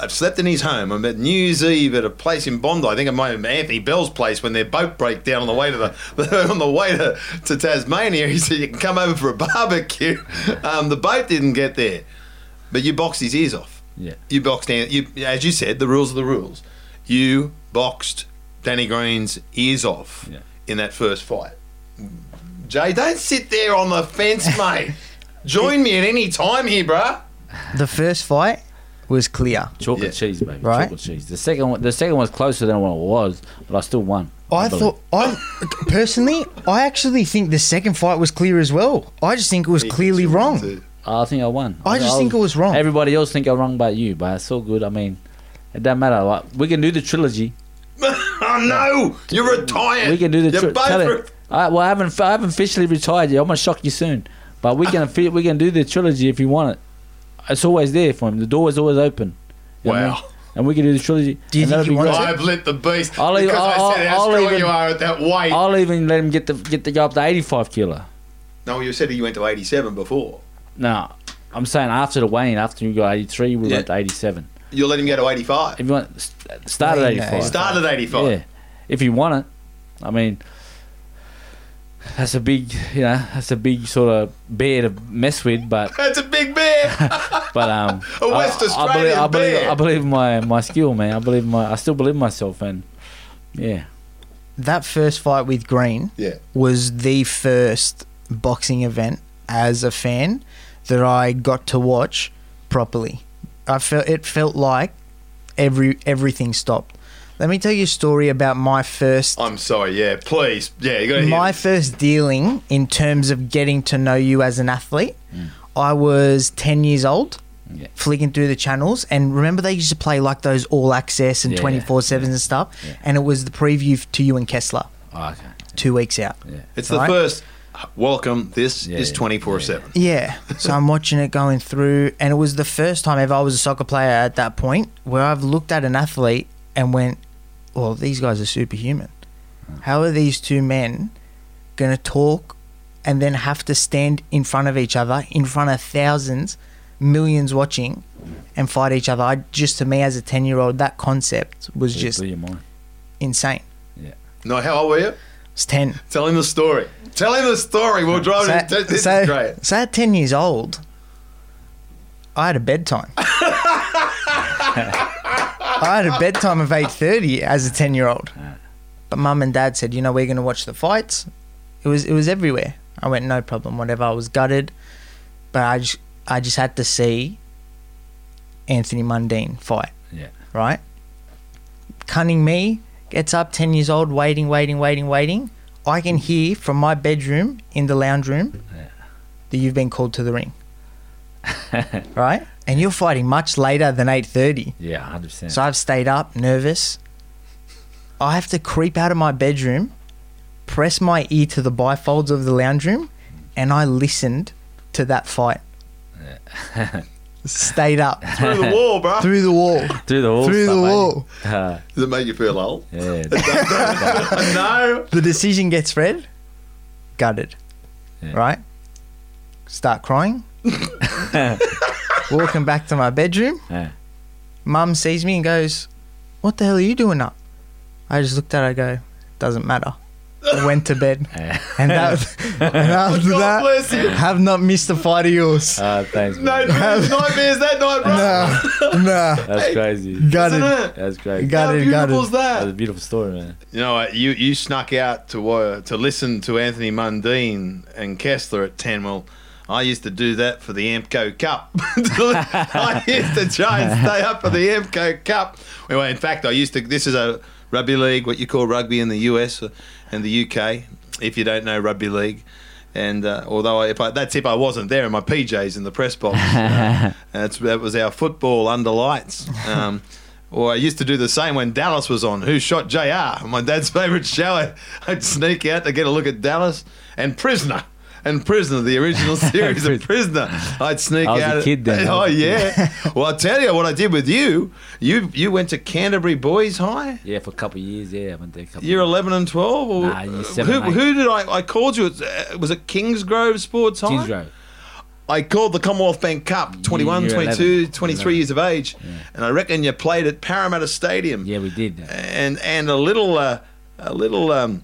I've slept in his home. I'm at New Year's Eve at a place in Bondi. I think I'm at Anthony Bell's place when their boat broke down on the way to the [laughs] on the way to, to Tasmania. [laughs] He said you can come over for a [laughs] barbecue. Um, the boat didn't get there, but you boxed his ears off. Yeah. You boxed. You, as you said, the rules are the rules. You boxed Danny Green's ears off Yeah. in that first fight. Jay, don't sit there on the fence, mate. Join me at any time here, bruh. The first fight was clear. Chocolate Yeah. cheese, baby. Right. Chocolate cheese. The second one, the second was closer than what it was, but I still won. I believe. thought I personally, I actually think the second fight was clear as well. I just think it was clearly wrong. I think I won. I just think it was wrong. Everybody else think I'm wrong about you, but it's all good. I mean, it doesn't matter. Like we can do the trilogy. [laughs] oh no, you're retired. We can do the You're tri- both tell it. re- I, well, I haven't, I haven't officially retired yet. I'm gonna shock you soon, but we can, fi- we can do the trilogy if you want it. It's always there for him. The door is always open. You know what I mean? Wow. And we can do the trilogy. Do you and think that'll he be wants I've lit the beast I'll even- because I'll- I said how I'll strong even- you are at that weight. I'll even let him get the get the go up to 85 kilo. no, you said you went to 87 before. No, I'm saying after the weigh-in, after you got 83, we Yeah. went to 87. You'll let him go to 85. If you want, start at at 85. Start at 85. Yeah, if you want it. I mean, that's a big, you know, that's a big sort of bear to mess with, but [laughs] That's a big bear. [laughs] but um, A West I, I Australian believe, I believe, bear. I believe my my skill, man. I believe my, I still believe myself, and yeah, That first fight with Green yeah. was the first boxing event as a fan that I got to watch properly. I felt it felt like every everything stopped. Let me tell you a story about my first I'm sorry. Yeah, please. Yeah, you got to my this. first dealing in terms of getting to know you as an athlete. Mm. I was 10 years old. Yeah. Flicking through the channels, and remember they used to play like those all access and Yeah, twenty four sevens and stuff, Yeah. and it was the preview to you and Kessler oh, okay, two weeks out. yeah, It's the first. Welcome. This Yeah, is yeah, 24 7. Yeah. So I'm watching it going through, and it was the first time ever I was a soccer player at that point where I've looked at an athlete and went, well, these guys are superhuman. How are these two men going to talk and then have to stand in front of each other, in front of thousands, millions watching, and fight each other? I, just to me, as a 10 year old, that concept was Blew- just blew your mind. insane. No, how old were you? It's 10. Tell him the story. Tell him the story. We'll [laughs] drive So, it. This this so, is great. so at 10 years old, I had a bedtime. [laughs] I had a bedtime of 8.30 as a 10-year-old. But mum and dad said, you know, we're going to watch the fights. It was it was everywhere. I went, no problem, whatever. I was gutted. But I just, I just had to see Anthony Mundine fight, Yeah, right? Cunning me gets up, 10 years old, waiting, waiting, waiting, waiting. I can hear from my bedroom in the lounge room Yeah. that you've been called to the ring. [laughs] right? And you're fighting much later than eight thirty. Yeah, hundred percent. So I've stayed up, nervous. I have to creep out of my bedroom, press my ear to the bifolds of the lounge room, and I listened to that fight. [laughs] Stayed up Through the wall, bro. through the wall, through the wall. through the wall. Uh, Does it make you feel old? yeah. [laughs] no. The decision gets read, gutted, Yeah. right? Start crying. [laughs] Walking back to my bedroom, yeah. mum sees me and goes, "What the hell are you doing up?" I just looked at her. I go, "Doesn't matter." Went to bed, [laughs] Yeah. and that, and [laughs] after God that, bless you. have not missed a fight of yours. Uh, thanks. No man. nightmares that night, bro. Nah, nah, That's crazy. Got Isn't it? That's great. Got How it, beautiful got is it. That's a that? beautiful story, man. You know what? You you snuck out to uh, to listen to Anthony Mundine and Kessler at ten. I used to do that for the Amco Cup. [laughs] I used to try and stay up for the Amco Cup. Well, in fact, I used to. This is a rugby league, what you call rugby in the US and the UK. If you don't know rugby league. And uh, although I, if I, that's if I wasn't there in my PJs in the press box, [laughs] uh, that's, that was our football under lights. Um, or I used to do the same when Dallas was on. Who shot JR? My dad's [laughs] favourite show. I'd sneak out to get a look at Dallas and Prisoner. And Prisoner, the original [laughs] series of Prisoner. I'd sneak I was a out. kid then. Oh yeah. [laughs] well, I'll tell you what I did with you. You you went to Canterbury Boys High. Yeah, for a couple of years. Yeah, I went there a couple. Year of years. eleven and twelve. Or, Nah, year seven who, eight. who did I? I called you. At, uh, was it Kingsgrove Sports High? Kingsgrove. I called the Commonwealth Bank Cup, 21, 22, 11. 23 years of age, and I reckon you played at Parramatta Stadium. Yeah, we did. And and a little uh, a little um,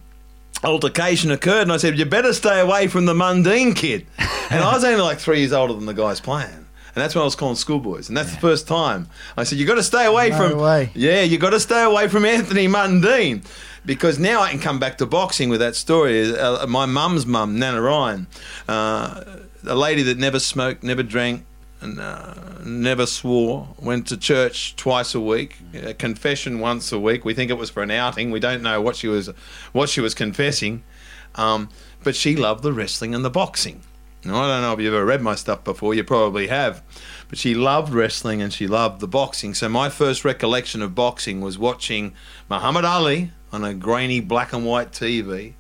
altercation occurred, and I said, "You better stay away from the Mundine kid." And I was only like three years older than the guys playing. And that's when I was calling schoolboys, and that's the first time I said, "You got to stay away No from way. yeah, you got to stay away from Anthony Mundine." Because now I can come back to boxing with that story. Uh, my mum's mum, Nana Ryan, uh, a lady that never smoked, never drank, and uh, never swore. Went to church twice a week, confession once a week. We think it was for an outing. We don't know what she was, what she was confessing, um, but she loved the wrestling and the boxing. Now, I don't know if you've ever read my stuff before. You probably have, but she loved wrestling and she loved the boxing. So my first recollection of boxing was watching Muhammad Ali on a grainy black and white TV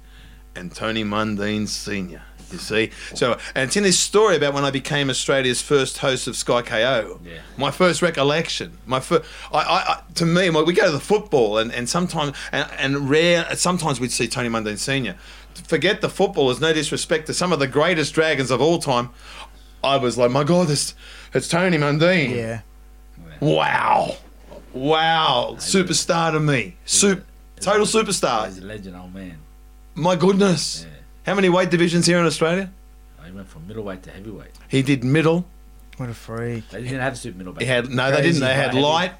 and Tony Mundine Sr. You see, so and it's in this story about when I became Australia's first host of Sky KO. Yeah. My first recollection, my first, I, I, I to me, we go to the football and and sometimes and, and rare, sometimes we'd see Tony Mundine Sr. Forget the football. There's no disrespect to some of the greatest dragons of all time. I was like, my God, this it's Tony Mundine. Yeah. Wow, wow, superstar to me, Sup, total superstar. He's a legend, old man. My goodness. Yeah. How many weight divisions here in Australia? He went from middleweight to heavyweight. He did middle. What a freak. They didn't have super middleweight. He had no, they didn't. They had Heavy. light.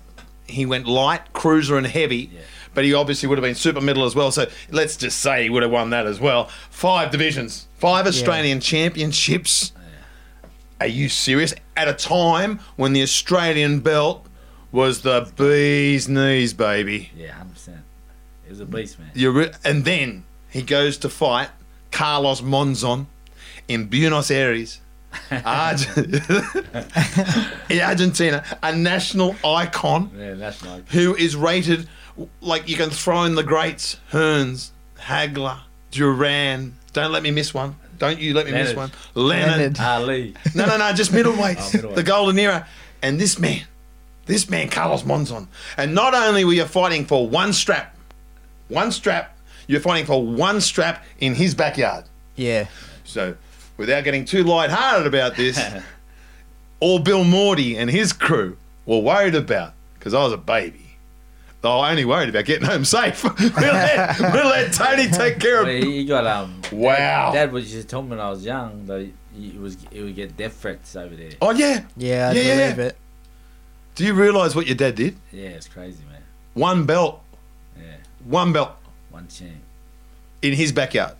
He went light, cruiser, and heavy. Yeah. But he obviously would have been super middle as well. So let's just say he would have won that as well. Five divisions, five Australian championships. Are you serious? At a time when the Australian belt was the bee's knees, baby. Yeah, hundred percent. He was a beast, man. You re- and then he goes to fight Carlos Monzon in Buenos Aires, [laughs] Arge- [laughs] in Argentina, a national icon Yeah, that's like who is rated like you can throw in the greats: Hearns, Hagler, Duran. Don't let me miss one. Don't you let me miss one. Leonard. Leonard. Leonard. Ali. No, no, no, just middleweights. [laughs] Oh, middleweight. The golden era. And this man, this man, Carlos Monzon. And not only were you fighting for one strap, one strap, you're fighting for one strap in his backyard. Yeah. So, without getting too light-hearted about this, [laughs] all Bill Mordey and his crew were worried about, because I was a baby. They were only worried about getting home safe. [laughs] we'll, let, we'll let Tony [laughs] take care of he, he got um. Wow. Dad was just told me when I was young that he, he was he would get death threats over there. Oh, yeah. Yeah, I yeah, believe yeah. it. Do you realise what your dad did? Yeah, it's crazy, man. One belt, Yeah, one belt one champ. in his backyard.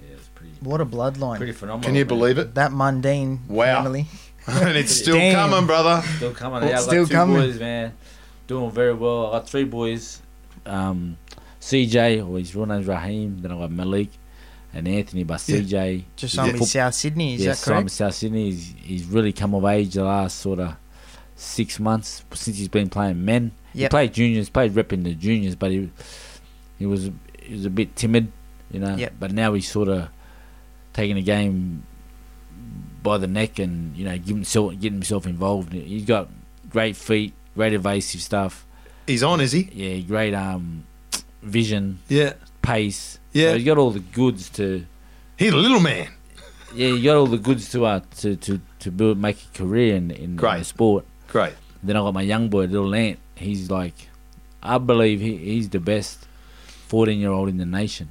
Yeah, it's pretty What a bloodline. pretty phenomenal. Can you man. believe it? that Mundine Wow. family. [laughs] and it's still Damn. coming, brother. Still coming. It's Yeah, I got still two coming. boys, man. Doing very well. I got three boys. Um, CJ, or his real name's Raheem. Then I got Malik and Anthony. But Yeah. CJ, Just Yeah. on me South Sydney, is yeah, that Simon correct? South Sydney. He's, he's really come of age the last sort of six months since he's been playing men. He Yep. played juniors, played rep in the juniors, but he he was he was a bit timid, you know. Yep. But now he's sort of taking the game by the neck and you know getting himself getting himself involved. He's got great feet, great evasive stuff. He's on, is he? Yeah, great um vision, Yeah. pace. Yeah. so he's got all the goods to. He's a little man. Yeah, you got all the goods to uh, to, to, to build make a career in, in, Great. the sport. Great. Then I got my young boy, little Ant. He's like, I believe he, he's the best fourteen year old in the nation.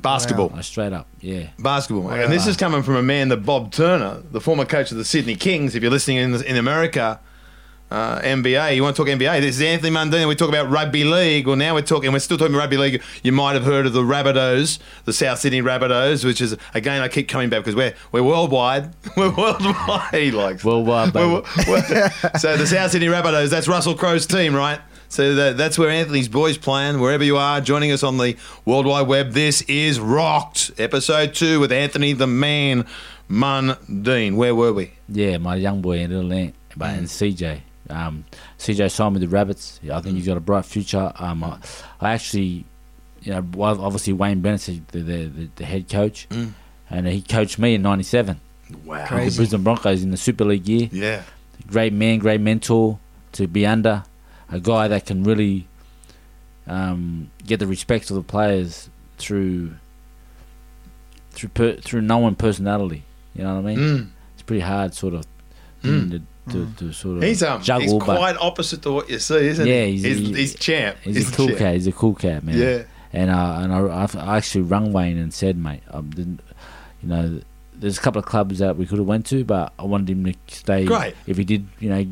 Basketball. Uh, straight up, yeah. Basketball. mate. And this is coming from a man, the Bob Turner, the former coach of the Sydney Kings. If you're listening in, in America, uh, NBA, you want to talk NBA? This is Anthony Mundine. We talk about rugby league. Well, now we're talking, we're still talking rugby league. You might have heard of the Rabbitohs, the South Sydney Rabbitohs, which is, again, I keep coming back because we're, we're worldwide. [laughs] We're worldwide. He likes Worldwide, baby. We're- we're- [laughs] so the South Sydney Rabbitohs, that's Russell Crowe's team, right? So that, that's where Anthony's boys playing. Wherever you are, joining us on the World Wide Web, this is Rocked, episode two with Anthony the Man Mundine. Where were we? Yeah, my young boy and little Ant, but and CJ. Um, CJ signed with the Rabbits. I think he's got a bright future. Um, I, I actually, you know, well, obviously Wayne Bennett, the, the, the, the head coach, and he coached me in '97. Wow. The Brisbane Broncos in the Super League year. Yeah. great man, great mentor to be under, a guy that can really um, get the respect of the players through through per, through knowing personality. You know what I mean? Mm. It's pretty hard, sort of, Mm. thing to, to, to sort of He's um, juggle. he's quite opposite to what you see, isn't Yeah, he? he's- he's, he- he's champ. he's, a cool champ. cat. He's a cool cat, man. Yeah. And uh, and I, I actually rung Wayne and said, mate, I didn't, you know, there's a couple of clubs that we could have went to, but I wanted him to stay. Great. If he did, you know,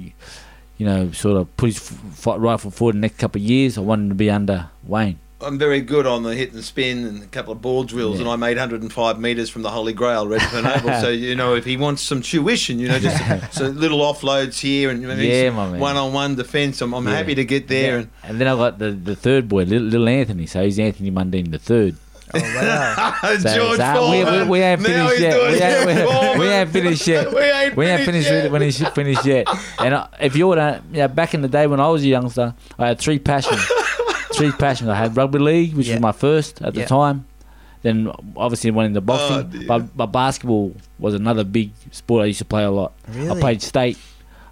you know, sort of put his f- rifle forward the next couple of years, I wanted him to be under Wayne. I'm very good on the hit and spin and a couple of ball drills, Yeah. and I made 105 metres from the Holy Grail, Redfern Oval. [laughs] so you know, if he wants some tuition, you know, just [laughs] so little offloads here and Yeah, my one-on-one defence, I'm, I'm Yeah. happy to get there. And And then I've got the, the third boy, little, little Anthony. So he's Anthony Mundine the third. Oh wow. [laughs] So, George we, we, we ain't finished yet. [laughs] We ain't, we, we ain't finished yet. We ain't We ain't finished yet. when finished yet. And uh, if you would have, yeah, back in the day when I was a youngster, I had three passions. [laughs] three passions. I had rugby league, which Yeah. was my first at the time. Then obviously went into Oh, boxing, dear. but, but basketball was another big sport I used to play a lot. I played state.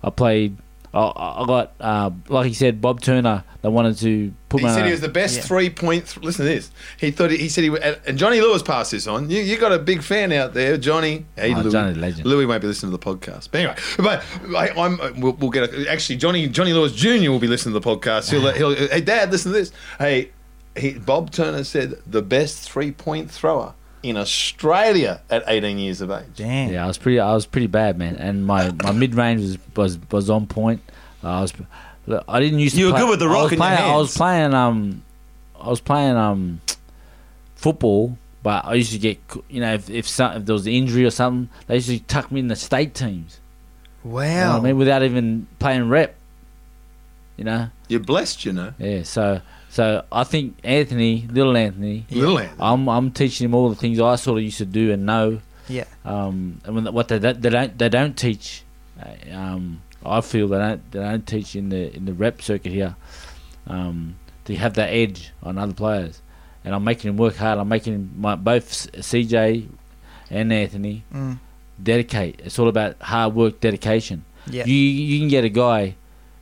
I played. I, I got uh, like he said, Bob Turner. They wanted to put He me. on said he was the best Yeah. three point. Th- listen to this. He thought he, he said he w- and Johnny Lewis passed this on. You you got a big fan out there, Johnny. Hey, Oh, Lewis. Johnny the legend. Lewis won't be listening to the podcast, but anyway. But I, I'm uh, we'll, we'll get a, actually Johnny Johnny Lewis Jr. will be listening to the podcast. He'll, he'll hey Dad, listen to this. Hey, he, Bob Turner said the best three point thrower in Australia at 18 years of age. Damn. Yeah, I was pretty. I was pretty bad, man. And my, my mid range was, was was on point. Uh, I was. look, I didn't use. to. You were play- good with the I rock was in your playing, I was playing. Um, I was playing um, football, but I used to get. You know, if if, some, if there was an injury or something, they used to tuck me in the state teams. You know what Wow. I mean, without even playing rep. You know. You're blessed, you know. Yeah. So so I think Anthony, little Anthony, Little Ant. I'm I'm teaching him all the things I sort of used to do and know. Yeah. Um, and when, what they don't, they don't they don't teach, uh, um, I feel they don't they don't teach in the in the rep circuit here. Um, to have that edge on other players, and I'm making him work hard. I'm making my both CJ and Anthony Mm. dedicate. It's all about hard work, dedication. Yeah. You you can get a guy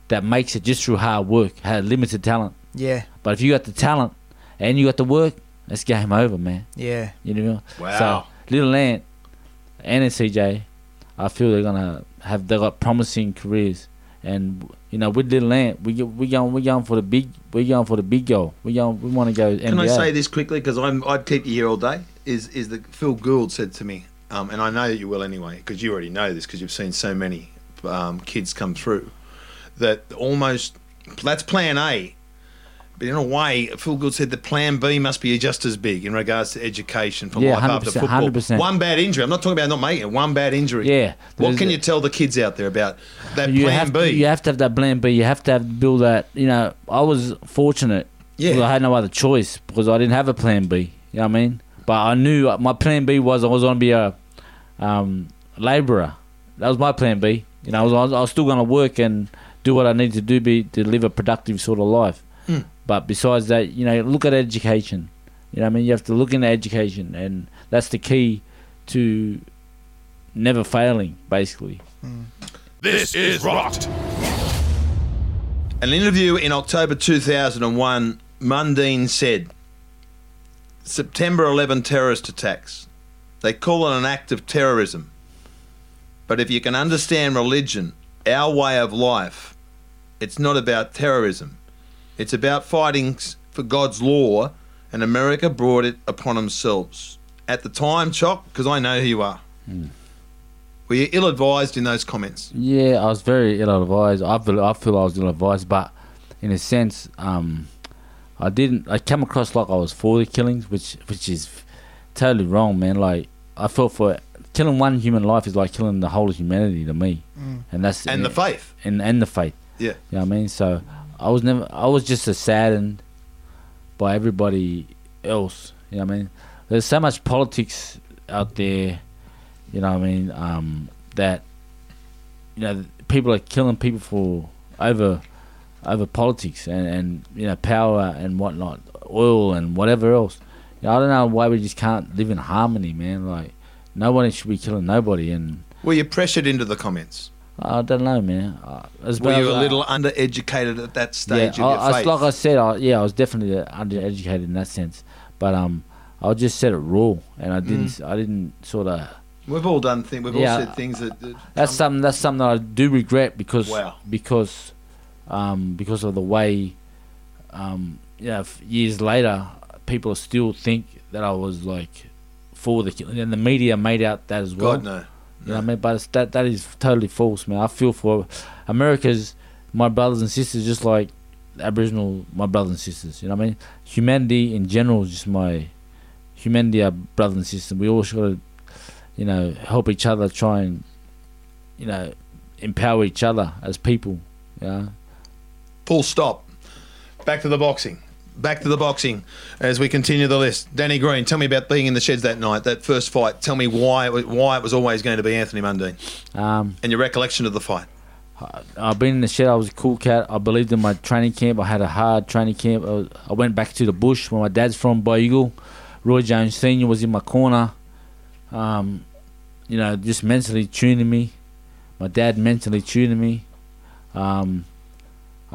that makes it just through hard work, had limited talent. Yeah. But if you got the talent and you got the work, it's game over, man. Yeah. You know. Wow. So little Ant and in CJ, I feel they're gonna have they got promising careers, and you know with little Ant, we we going we going for the big we going for the big goal. We going we want to go NBA. Can I say this quickly because I'm I'd keep you here all day. Is is that Phil Gould said to me, um, and I know that you will anyway because you already know this because you've seen so many um, kids come through that almost that's Plan A. But in a way, Phil Gould said the Plan B must be just as big in regards to education for Yeah, life after 100%, football. 100%. One bad injury. I'm not talking about not making it. One bad injury. Yeah, What can a- you tell the kids out there about that you Plan have B? to, you have to have that plan B. You have to have build that. You know, I was fortunate. Yeah. because I had no other choice because I didn't have a plan B. You know what I mean? But I knew uh, my plan B was I was going to be a um, labourer. That was my plan B. You know, I was, I was, still going to work and do what I need to do be to live a productive sort of life. Mm. But besides that, you know, look at education. You know, what I mean, you have to look into education, and that's the key to never failing, basically. This is Rocked. An interview in October 2001, Mundine said, September 11 terrorist attacks. They call it an act of terrorism. But if you can understand religion, our way of life, it's not about terrorism. It's about fighting for God's law, and America brought it upon themselves. At the time, Chock, because I know who you are, were you ill advised in those comments? Yeah, I was very ill advised. I feel, I feel I was ill advised, but in a sense, um, I didn't. I came across like I was for the killings, which which is totally wrong, man. Like I felt for killing one human life is like killing the whole of humanity to me, and that's And the faith. and and the faith. Yeah. You know what I mean? So I was never. I was just saddened by everybody else. You know what I mean? There's so much politics out there. You know what I mean? Um, that you know people are killing people for over over politics and and you know power and whatnot, oil and whatever else. You know, I don't know why we just can't live in harmony, man. Like nobody should be killing nobody, and Were you pressured into the comments? I don't know, man. Uh, as Were you a little undereducated at that stage yeah, I, I, like I said, I, yeah, I was definitely undereducated in that sense, but um, I just said a rule, and I didn't, Mm. I didn't sort of. We've all done things. We've Yeah. all said things that. that That's come- something. That's something that I do regret because Wow. because um, because of the way um, you know, years later, people still think that I was like for the killing, and the media made out that as well. God no. You know what I mean? But that that is totally false, man. I feel for America's my brothers and sisters, just like Aboriginal my brothers and sisters. You know what I mean? Humanity in general is just my humanity, our brothers and sisters. We all to, you know, help each other, try and, you know, empower each other as people. You know? Full stop. Back to the boxing. Back to the boxing as we continue the list. Danny Green, tell me about being in the sheds that night, that first fight. Tell me why it was, why it was always going to be Anthony Mundine Um, and your recollection of the fight. I- I've been in the shed. I was a cool cat. I believed in my training camp. I had a hard training camp. I, I went back to the bush where my dad's from, Baryulgil. Roy Jones Senior was in my corner. Um, you know, just mentally tuning me. My dad mentally tuning me. Um,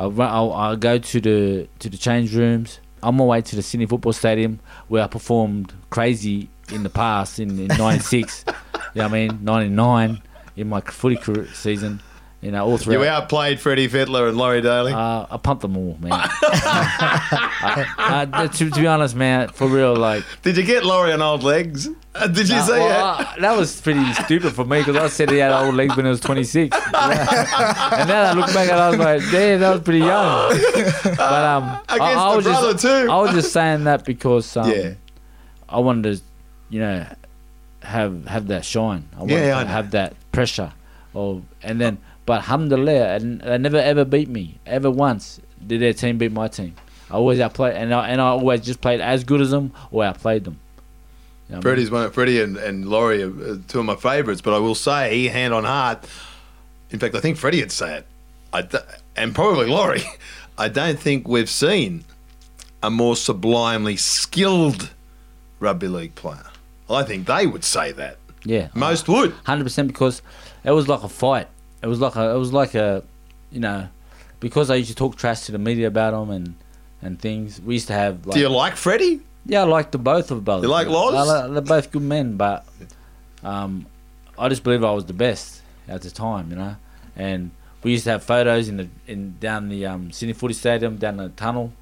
I run, I'll, I'll go to the to the change rooms. On my way to the Sydney Football Stadium where I performed crazy in the past in, in '96. [laughs] you know what I mean? '99 in my footy career season. You know, all throughout. You outplayed Freddie Fittler and Laurie Daley. Uh, I pumped them all, man. I, [laughs] I, to, to be honest, man, for real, like Did you get Laurie on old legs? Uh, did you uh, see well, uh, that was pretty stupid for me because I said he had old legs when he was 26, [laughs] and then I look back and I was like, damn, that was pretty young. [laughs] But um, I, Against I the was brother just, too. I was just saying that because um, Yeah. I wanted to, you know, have have that shine. I wanted Yeah, I to know. have that pressure, of and then. But alhamdulillah, and they never ever beat me ever once. Did their team beat my team? I always outplayed, and I and I always just played as good as them or outplayed them. You know what I mean? Freddie's one. Freddie and, and Laurie are two of my favourites, but I will say, hand on heart, in fact, I think Freddie would say it, I d- and probably Laurie. [laughs] I don't think we've seen a more sublimely skilled rugby league player. I think they would say that. Yeah, Most would. hundred percent because it was like a fight. It was like a, it was like a, you know, because I used to talk trash to the media about them and and things. We used to have like Do you like Freddie? Yeah, I like the both of brothers. You like Loz? Like- they're both good men, but um, I just believe I was the best at the time, you know. And we used to have photos in the in down the um, Sydney Footy Stadium, down the tunnel,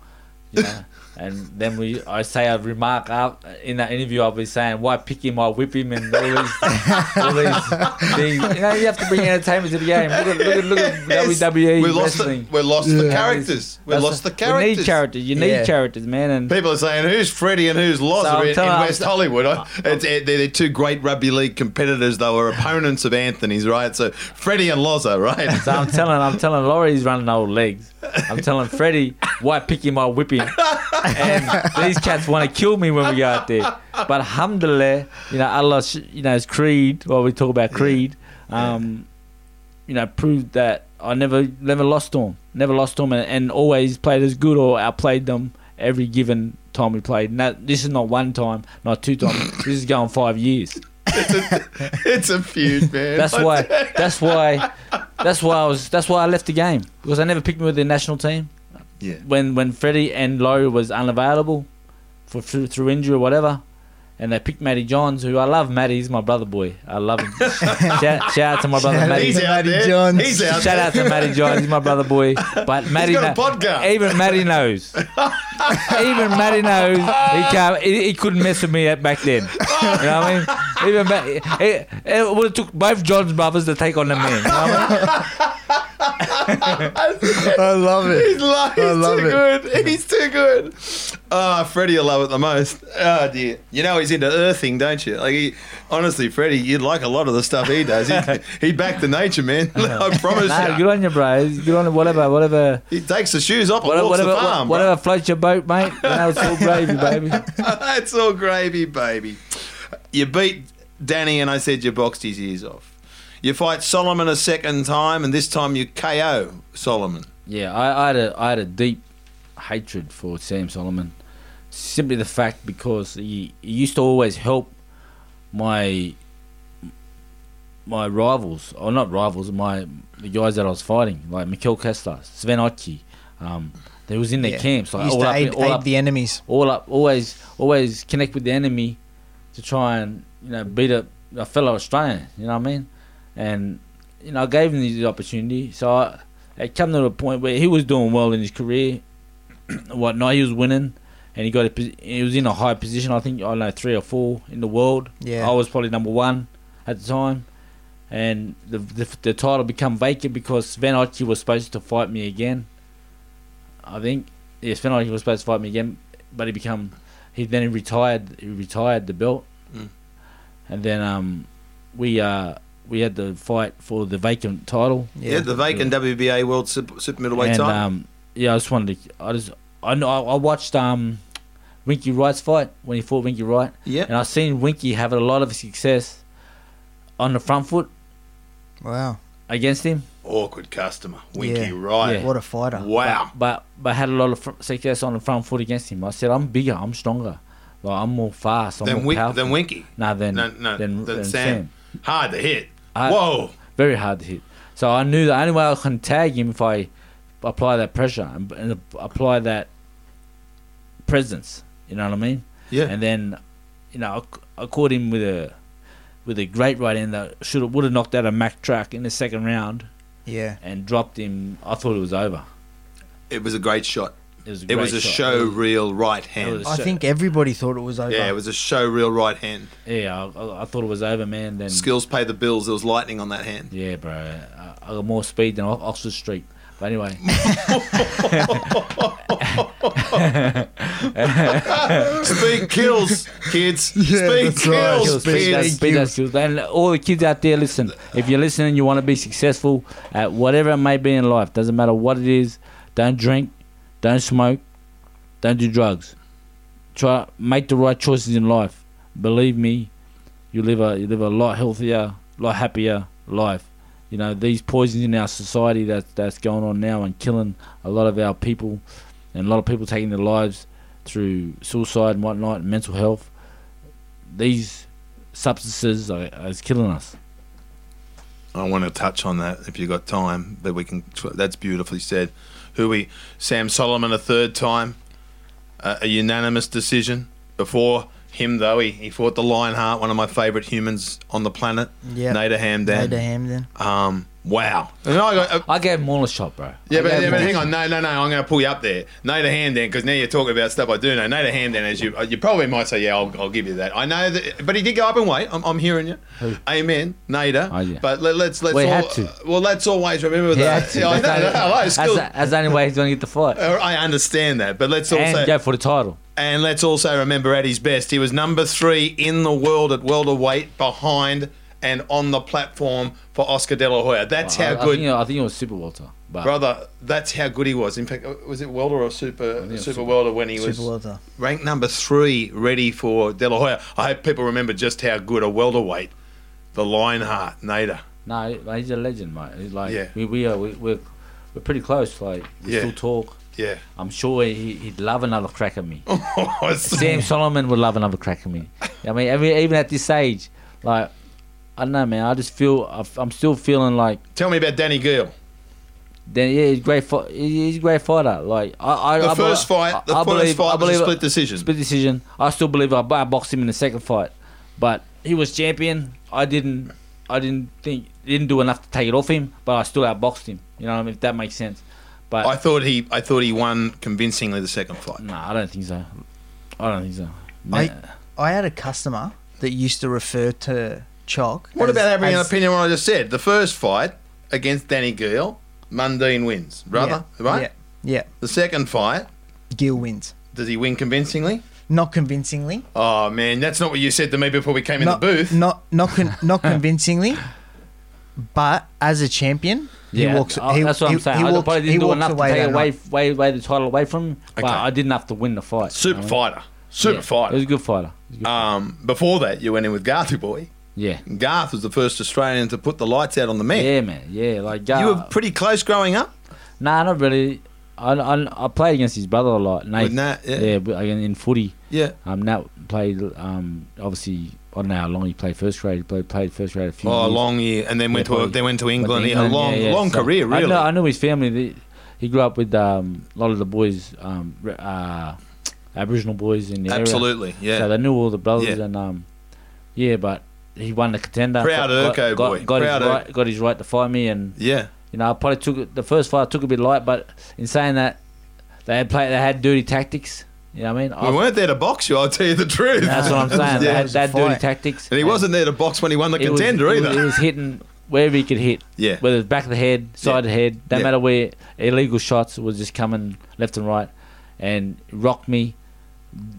you know. [laughs] and then we, I say a remark out in that interview. I'll be saying, "Why pick him? Why whip him?" And all these, all these things. You know, you have to bring entertainment to the game. Look at look at, look at Yes. WWE we lost wrestling. the, we lost the characters. We That's lost the We characters. need characters. You need Yeah. characters, man. And People are saying who's Freddie and who's Loz So in, in West I'm- Hollywood. I- It's, it, they're, they're two great rugby league competitors. They were opponents of Anthony's, right? So Freddie and Loza, right? So I'm telling, I'm telling Laurie he's running old legs. I'm telling Freddie, why pick him or whip him? [laughs] And these cats want to kill me when we go out there. But alhamdulillah, you know, Allah, you know, his creed, while we talk about creed, um, you know, proved that I never never lost to him. Never lost to him, and, and always played as good or outplayed them every given time we played. That, this is not one time, not two times. [coughs] this is going five years. it's a feud, man. [laughs] That's why. That's why. That's why I was. That's why I left the game because I never picked me with the national team. Yeah. When when Freddie and Lowe was unavailable for through, through injury or whatever, and they picked Matty Johns, who I love. Matty, he's my brother boy. I love him. [laughs] shout, shout out to my brother Shout out Matty. He's to out Matty there. Johns. He's out Shout there. out to Matty Johns, he's my brother boy. But Matty, got a kno- podcast. even Matty knows. even Matty knows he can't. He, he couldn't mess with me back then. You know what I mean? Even Ma- it, it, it would have took both Johns brothers to take on the man. You know what I [laughs] I love it. He's, lo- he's I love too it. good. He's too good. Ah, Freddie will love it the most. Oh dear. You know he's into earthing, don't you? Like he, honestly, Freddie, you'd like a lot of the stuff he does. He'd, [laughs] he'd back to nature, man. [laughs] I promise Nah, you. good on you, bro. Good on you. Whatever, whatever, He takes the shoes off and whatever, walks whatever, the farm. whatever floats your boat, mate. You know, it's all gravy, baby. That's all gravy, baby. You beat Danny, and I said you boxed his ears off. You fight Soliman a second time, and this time you KO Soliman. Yeah, I, I had a I had a deep hatred for Sam Soliman. Simply the fact because he, he used to always help my my rivals, or not rivals, my the guys that I was fighting, like Mikkel Kessler, Sven Ottke. Um, they was in their Yeah. camps, like Used all to up, aid, all aid up, the enemies. all up, always, always connect with the enemy to try and you know beat a, a fellow Australian. You know what I mean? And you know, I gave him the opportunity. So I, it come to a point where he was doing well in his career, [clears throat] whatnot. He was winning, and he got a, he was in a high position. I think I don't know three or four in the world. Yeah. I was probably number one at the time. And the, the the title become vacant because Sven was supposed to fight me again. I think yeah, Sven Ottke was supposed to fight me again, but he become he then retired he retired the belt, Mm. and then um we uh we had the fight for the vacant title. Yeah, the vacant WBA World Super, super Middleweight and title. um yeah, I just wanted to I just I know I, I watched um Winky Wright's fight when he fought Winky Wright, yeah. and I've seen Winky have a lot of success on the front foot Wow. against him. Awkward customer. Winky Yeah. Wright. Yeah. What a fighter. Wow. but but had a lot of fr- success on the front foot against him. I said I'm bigger, I'm stronger, like I'm more fast, I'm Then, more Win- powerful. then Winky. Nah, then No, no, then, then then Sam. Hard to hit. I- Whoa. very hard to hit. So I knew the only way I can tag him if I apply that pressure and, and apply that presence. You know what I mean? Yeah. And then, you know, I, I caught him with a with a great right hand that should have would have knocked out a Mac track in the second round Yeah. and dropped him. I thought it was over. it was a great shot. It was a, It was a show It was- reel right hand. I think everybody thought it was over. Yeah, it was a show reel right hand. Yeah, I, I, I thought it was over, man. Then Skills pay the bills. There was lightning on that hand. yeah, bro, I, I got more speed than Oxford Street. But anyway, [laughs] Speed kills, kids. [laughs] Speed that's right. kills, Speed kids. does- speed does kills. And all the kids out there, listen. If you're listening, you want to be successful at whatever it may be in life. Doesn't matter what it is. Don't drink. Don't smoke. Don't do drugs. Try make the right choices in life. Believe me, you live a you live a lot healthier, lot happier life. You know these poisons in our society that that's going on now and killing a lot of our people, and a lot of people taking their lives through suicide and whatnot, and mental health. These substances are, are killing us. I want to touch on that if you've got time, but we can. That's beautifully said. Who we? Sam Soliman a third time, uh, a unanimous decision. Before him, though, he, he fought the Lionheart, one of my favourite humans on the planet. Yeah. Nader Hamdan. Nader Hamdan. Um, wow. And I got, uh, I gave them all a shot, bro. yeah, I but, gave yeah, but them hang on. No, no, no. I'm going to pull you up there. Nader Hamdan, because now you're talking about stuff I do know. Nader Hamdan, as you, you probably might say, yeah, I'll, I'll give you that. I know that, but he did go up in weight. I'm, I'm hearing you. Amen, Nader. Oh, yeah. But let, let's let's Well, he all, had to. well, let's always remember He that. had to. [laughs] Yeah, I, know, That's no, no, that's, still- that's the only way he's going to get the fight. [laughs] I understand that, but let's also And go for the title. and let's also remember at his best, he was number three in the world at welterweight, behind and on the platform for Oscar De La Hoya. That's I, how I good, think, I think it was Super welter. But brother. That's how good he was. In fact, uh, was it welter or super think it was super super- welter when he was Super welter. ranked number three, ready for De La Hoya? I hope people remember just how good a welterweight, the Lionheart Nader No, he's a legend, mate. He's like Yeah. we, we are we, we're we're pretty close. Like we Yeah. still talk. Yeah. I'm sure he, he'd love another crack at me. [laughs] Oh, Sam Soliman would love another crack at me. I mean, every, even at this age, like I don't know, man. I just feel I- I'm still feeling like Tell me about Danny Geale. then yeah, he's great. Fi- he's a great fighter. Like I, I The I first bel- fight, the I, I first believe, fight I was a believe split decision. Split decision. I still believe I, I boxed him in the second fight, but he was champion. I didn't. I didn't think didn't do enough to take it off him, but I still outboxed him. You know what I mean? If that makes sense. But I thought he, I thought he won convincingly the second fight. no, I don't think so. I don't think so. I- I had a customer that used to refer to Chalk. What as- about having an opinion on what I just said? The first fight against Danny Geale, Mundine wins, brother, Yeah, right? Yeah, yeah. The second fight, Geale wins. does he win convincingly? Not convincingly. Oh man, that's not what you said to me before we came in not, the booth. Not not con- [laughs] not convincingly. But as a champion, Yeah, he walks. oh, he, that's what he, I'm saying. He I probably didn't do walks enough to away take away, away, away the title away from him, but I didn't have to win the fight. Super you know? fighter, super Yeah. He was a good fighter. A good Um, before that, you went in with Garthy boy. Yeah. Garth was the first Australian to put the lights out on the man. Yeah, man. Yeah, like uh, You were pretty close growing up Nah, not really. I, I, I played against his brother a lot. Nate. with Nat. Yeah, yeah, in footy. yeah. Um, Nat played. Um, obviously, I don't know how long he played first grade. He played, played first grade a few. Oh, a long year, and then went to probably. then went to England. He- England, a long, yeah, yeah. long So career, really. I know, I know his family. They, he grew up with um, a lot of the boys, um, uh, Aboriginal boys in the area. Absolutely, yeah. So they knew all the brothers, Yeah. and um, yeah, but he won the contender. Proud got, Urco got, boy. Got, Proud his right, got his right to fight me, and yeah. you know, I probably took it, the first fight. I took a bit light, but in saying that, they had play, they had dirty tactics. You know what I mean? We I- weren't there to box you. I'll tell you the truth. that's what I'm saying. They [laughs] Yeah. had, they had dirty tactics, And he wasn't there to box when he won the was- contender was- either. He was hitting wherever he could hit, yeah. whether it's back of the head, side Yeah. of the head, don't Yeah. matter where. Illegal shots was just coming left and right, and rocked me,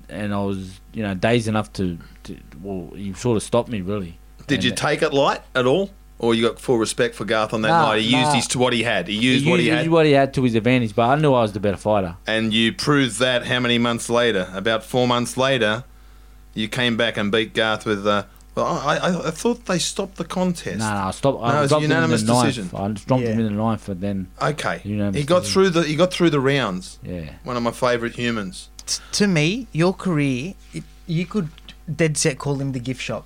and I was you know days enough to, to well, he sort of stopped me really. Did you take it light at all? Or you got full respect for Garth on that Nah, night? He used his to what he had. He He used what he used- had. what he had to his advantage, but I knew I was the better fighter. and you proved that how many months later? About four months later, you came back and beat Garth with. Uh, well, I, I, I thought they stopped the contest. No, no, I stopped. No, I it was a dropped him in the unanimous ninth. decision. I just dropped him Yeah. in the ninth, but then Okay, Unanimous he got decision. through the he got through the rounds. yeah, One of my favourite humans. T- to me, your career, it, you could dead set call him the gift shop.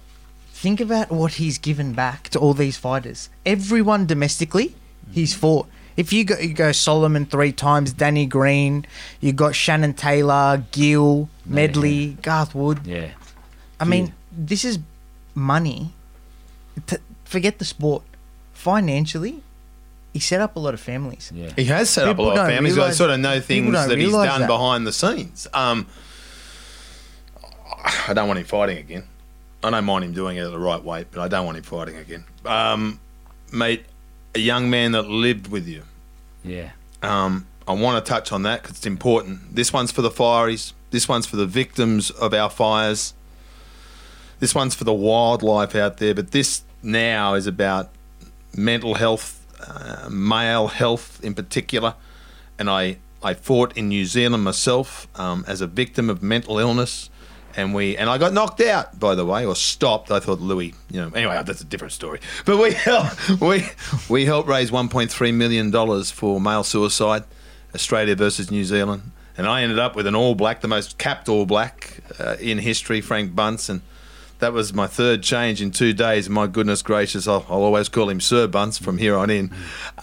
Think about what he's given back to all these fighters. Everyone domestically, he's mm. fought. If you go, you go Soliman three times, Danny Green, you got Shannon Taylor, Geale, Medley, Garth Wood. yeah, I mean, this is money. T- forget the sport. Financially, he set up a lot of families. yeah. He has set People up a lot of don't families. I sort of know things that he's done that. behind the scenes. Um, I don't want him fighting again. I don't mind him doing it the right way, but I don't want him fighting again. Um, mate, a young man that lived with you. yeah. Um, I want to touch on that because it's important. This one's for the fireys. This one's for the victims of our fires. This one's for the wildlife out there. But this now is about mental health, uh, male health in particular. And I, I fought in New Zealand myself um, as a victim of mental illness. And we and I got knocked out, by the way, or stopped. I thought Louis, you know. Anyway, that's a different story. But we helped, [laughs] we we helped raise 1.3 million dollars for male suicide, Australia versus New Zealand, and I ended up with an All Black, the most capped All Black uh, in history, Frank Bunce, and that was my third change in two days. My goodness gracious, I'll, I'll always call him Sir Bunce from here on in.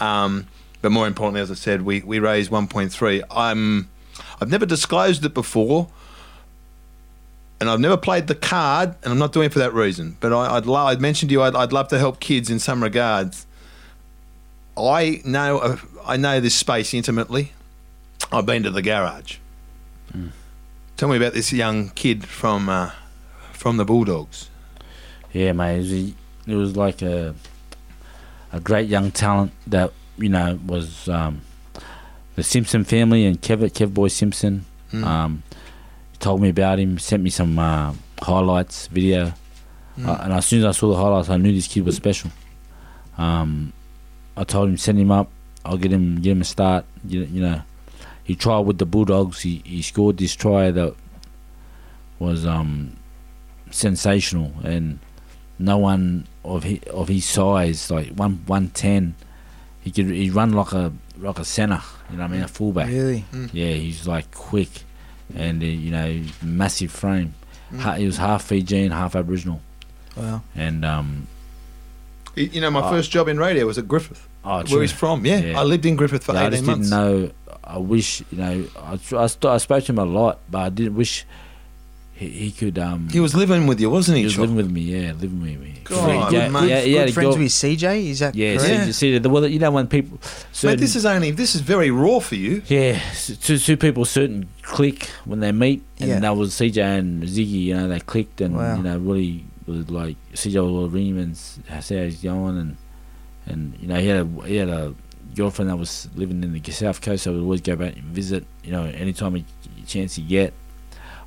Um, but more importantly, as I said, we we raised 1.3. I'm I've never disclosed it before and I've never played the card, and I'm not doing it for that reason. But I, I'd lo- I'd mentioned to you I'd, I'd love to help kids in some regards. I know uh, I know this space intimately. I've been to the garage. Tell me about this young kid from uh, from the Bulldogs. Yeah, mate. It was, a, it was like a a great young talent that you know was um, the Simpson family and Kev Kev Boy Simpson. Mm. Um, told me about him, sent me some uh, highlights video, uh, and as soon as I saw the highlights, I knew this kid was special. Um, I told him send him up. I'll get him get him a start. You, you know, he tried with the Bulldogs. He he scored this try that was um sensational and no one of his, of his size, like one one ten, he could he run like a like a center. You know what I mean? A fullback. Really? Yeah, he's like quick, and uh, you know massive frame. Mm. He was half Fijian, half Aboriginal, Wow. and um, You you know, my Oh. first job in radio was at Griffith, oh, where he's from. Yeah, Yeah. I lived in Griffith for Yeah, I 18 just months. didn't know. I wish you know. I I, I spoke to him a lot, but I didn't wish he, he could. Um, He was living with you, wasn't he? he was Chop? living with me. Yeah, living with me. God, yeah, mate. yeah, Good, yeah, good to friends go- with CJ? Is that Yeah, correct? see, see, the, well, you know when people. Mate, this is only this is very raw for you. Yeah, s- two, two people certain click when they meet, and Yeah. that was CJ and Ziggy. You know, they clicked, and Wow. you know, really was like CJ would ring him and s- say how he's going, and and you know, he had a he had a girlfriend that was living in the south coast, so I would always go back and visit. You know, anytime a chance he get,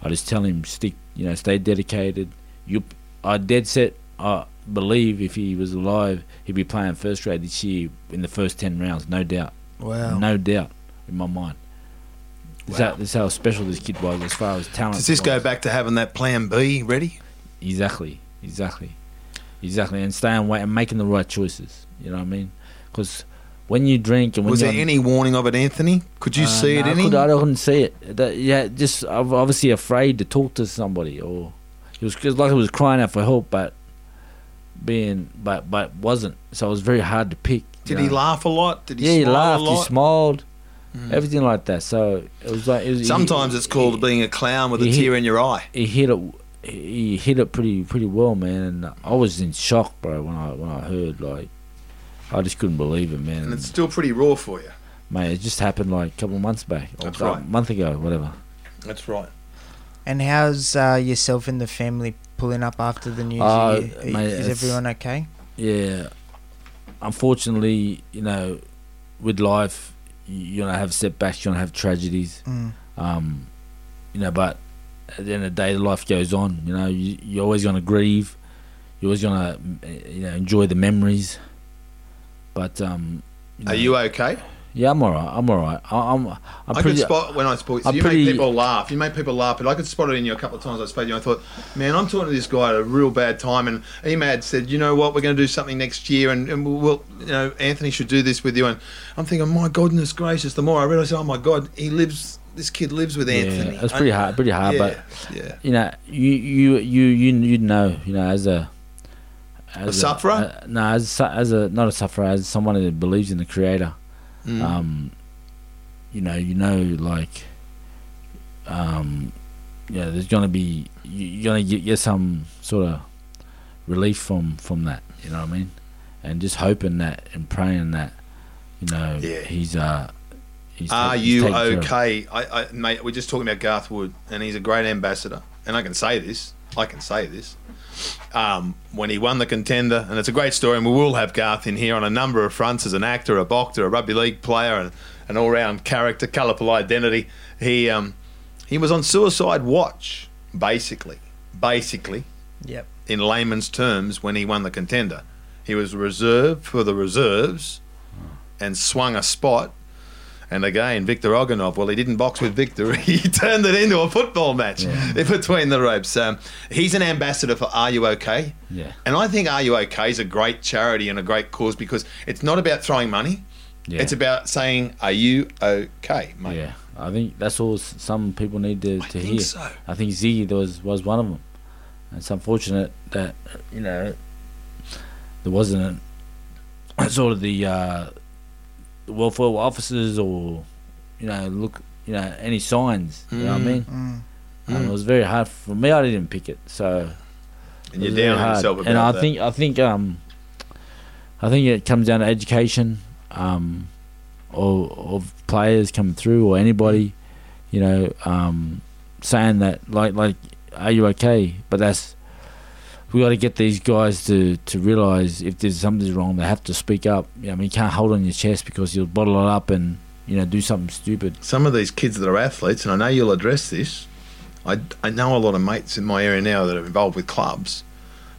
I just tell him stick, you know, stay dedicated. You, I dead set. I believe if he was alive, he'd be playing first grade this year in the first ten rounds, no doubt. Wow. No doubt in my mind. Wow. how, this how special this kid was as far as talent. Does this go back to having that plan B ready? Exactly, exactly, exactly, and staying away and making the right choices. You know what I mean? Because when you drink and when Was there any warning of it, Anthony? Could you Uh, see it no, in I, him? could, I couldn't see it. That, yeah, just ob- obviously afraid to talk to somebody, or it was like he was crying out for help, but being but but wasn't. So it was very hard to pick. Did he laugh a lot? Did he Yeah, he laughed. a He smiled. Mm. Everything like that. So it was like it was, he- Sometimes it's called he- being a clown with a he- tear in your eye. he hit it. He hit it pretty pretty well, man. And I was in shock, bro, when I when I heard like, I just couldn't believe it, man. And it's still pretty raw for you. Mate, it just happened like a couple of months back, or That's a right. month ago, whatever. That's right. And how's uh, yourself and the family pulling up after the news? Uh, you- mate, is everyone okay? Yeah, unfortunately, you know, with life, you- you're gonna have setbacks, you're gonna have tragedies. Mm. Um, you know, but at the end of the day, life goes on. You know, you, you're always gonna grieve. You're always gonna, you know, enjoy the memories. But um, Are know, you okay? Yeah, I'm alright. I'm alright. I- I'm. I'm i pretty. could spot when I spoke. So you pretty- make people laugh. You make people laugh, but I could spot it in you a couple of times. I spoke to you. I thought, man, I'm talking to this guy at a real bad time. And Emad said, you know what, we're going to do something next year, and, and we'll, you know, Anthony should do this with you. And I'm thinking, my goodness gracious. The more I realised, oh my god, he lives. This kid lives with Anthony. Yeah, it's pretty I- hard. Pretty hard, yeah, but yeah. you know, you you you you you know, you know, as a as A sufferer? uh, no, as as a not a sufferer, as someone that believes in the creator. Mm. Um, you know, you know, like, um, yeah, there's gonna be you- you're gonna get, get some sort of relief from from that. You know what I mean? And just hoping that and praying that, you know, Yeah. he's uh. He's Are take- he's you taken care of. okay? I, I, mate, we're just talking about Garth Wood, and he's a great ambassador. And I can say this. I can say this. Um, when he won the contender, and it's a great story, and we will have Garth in here on a number of fronts as an actor, a boxer, a rugby league player, and an all-round character, colourful identity. He um, he was on suicide watch, basically, basically, Yep. in layman's terms, when he won the contender. He was reserved for the reserves, and swung a spot and again, Victor Oganov, well, he didn't box with Victor. [laughs] He turned it into a football match between the ropes. Um, he's an ambassador for Are You OK? Yeah. And I think Are You OK is a great charity and a great cause because it's not about throwing money. Yeah. It's about saying, Are you OK, mate? Yeah, I think that's all some people need to, I to think hear. so. I think Ziggy was was one of them. It's unfortunate that you know there wasn't a, [clears throat] sort of the, uh, the welfare officers or you know look you know any signs. You know what I Mm. mean? Mm. Um, it was very hard for me. I didn't pick it, so And you're down on yourself And I that. think I think um, I think it comes down to education, um, or of players coming through or anybody, you know, um, saying that like like, are you okay? But that's we got to get these guys to to realize if there's something wrong, they have to speak up. You know, I mean, you can't hold on your chest because you'll bottle it up and you know do something stupid. some of these kids that are athletes, and I know you'll address this. I, I know a lot of mates in my area now that are involved with clubs.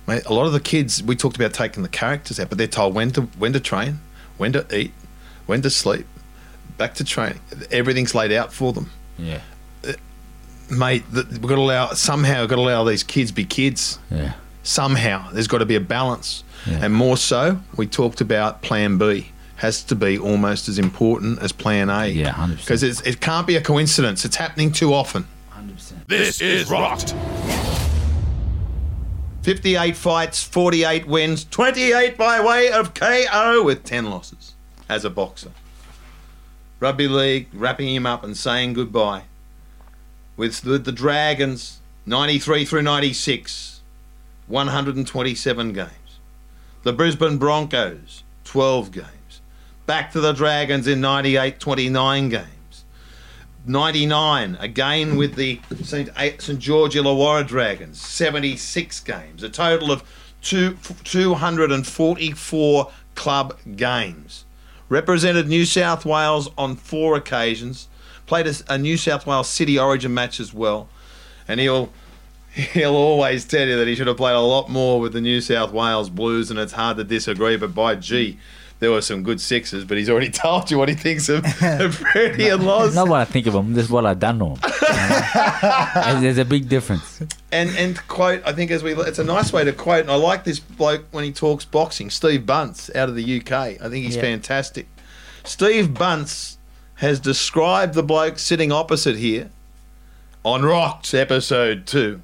Mate, a lot of the kids we talked about taking the characters out, but they're told when to when to train, when to eat, when to sleep, back to training. Everything's laid out for them, Yeah, uh, mate. th- We've got to allow somehow. We've got to allow these kids be kids. yeah, somehow. There's got to be a balance. Yeah. And more so, we talked about plan B has to be almost as important as plan A. Yeah, 100%. Because it can't be a coincidence. It's happening too often. 100%. This is Rocked. 58 fights, 48 wins, 28 by way of KO with 10 losses as a boxer. Rugby League wrapping him up and saying goodbye. With, with the Dragons, 93 through 96, 127 games. The Brisbane Broncos, 12 games. Back to the Dragons in 98, 29 games. 99, again with the St. St. George Illawarra Dragons, 76 games, a total of two, 244 club games. Represented New South Wales on four occasions, played a, a New South Wales City Origin match as well, and he'll [laughs] he'll always tell you that he should have played a lot more with the New South Wales Blues, and it's hard to disagree. But by gee, there were some good sixes. But he's already [laughs] told you what he thinks of, of [laughs] Freddie and Loz. Not what I think of him. This is what I've done to him. There's- There's a big difference. And and quote, I think as we, it's a nice way to quote. And I like this bloke when he talks boxing. Steve Bunce out of the UK. I think he's Yeah. fantastic. Steve Bunce has described the bloke sitting opposite here on Rocks episode two.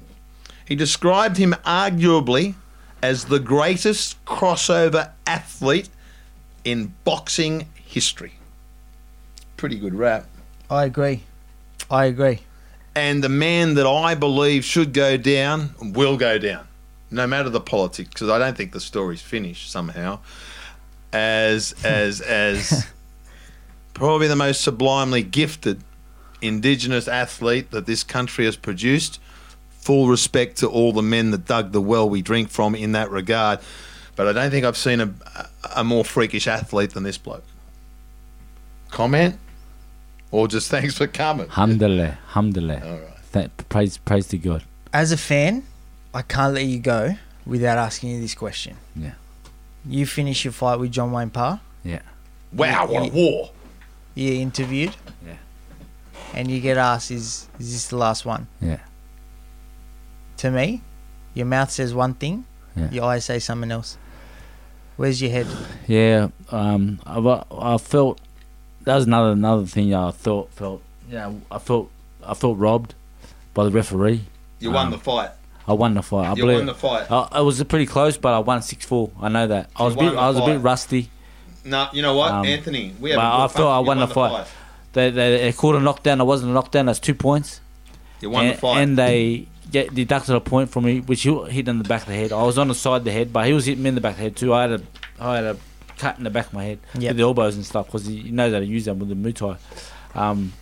He described him arguably as the greatest crossover athlete in boxing history. Pretty good rap. I agree. I agree. and the man that I believe should go down will go down, no matter the politics, because I don't think the story's finished somehow. As as [laughs] as probably the most sublimely gifted Indigenous athlete that this country has produced. Full respect to all the men that dug the well we drink from in that regard, but I don't think I've seen a, a more freakish athlete than this bloke. Comment, or just thanks for coming. Alhamdulillah. Alhamdulillah. All right. Th- praise, praise to God. As a fan, I can't let you go without asking you this question. Yeah. You finish your fight with John Wayne Parr. Yeah. Wow, what a war! You interviewed. Yeah. And you get asked, "Is is this the last one?" Yeah. To me, your mouth says one thing, Yeah. your eyes say something else. Where's your head? Yeah, um, I, I felt that was another another thing I thought felt. Yeah, I felt I felt robbed by the referee. You won Um, the fight. I won the fight. I You believe won the fight. I, it was pretty close, but I won six four. I know that. I was a bit I was a bit rusty. No, you know what, um, Anthony? We have. but a I fight. thought I You won the fight. They, they they called a knockdown. I wasn't a knockdown. That's two points. You won and, the fight. and they get deducted a point from me, which he hit in the back of the head. I was on the side of the head, but he was hitting me in the back of the head too. I had a I had a cut in the back of my head Yep. with the elbows and stuff because he knows how to use them with the Muay Thai. Um,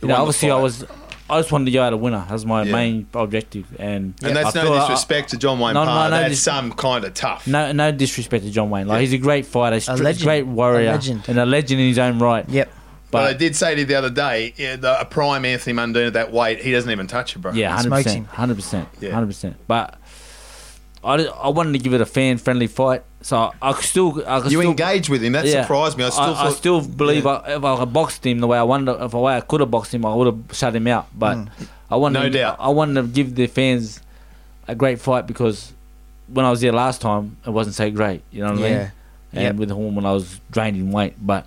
You you know, obviously I was. I just wanted to go out a winner. That was my Yeah. main objective, and and that's I no feel I- disrespect to John Wayne No, no, Parr. no that's dis- some kind of tough. No, no disrespect to John Wayne. Like Yeah. he's a great fighter, A a legend. great warrior, A legend. and a legend in his own right. Yep. But I did say to you the other day, yeah, the, a prime Anthony Mundine at that weight, he doesn't even touch you, bro. yeah, hundred percent, hundred percent, hundred percent. But I, I wanted to give it a fan friendly fight, so I, I could still I could You still, engaged with him. That yeah. surprised me. I still I, thought. still believe Yeah. I, if I had boxed him the way I wanted, if the way I could have boxed him, I would have shut him out. But I wanted, No to, doubt. I wanted to give the fans a great fight because when I was there last time, it wasn't so great. You know what I mean? Yeah. and Yep. with Horn when I was drained in weight. But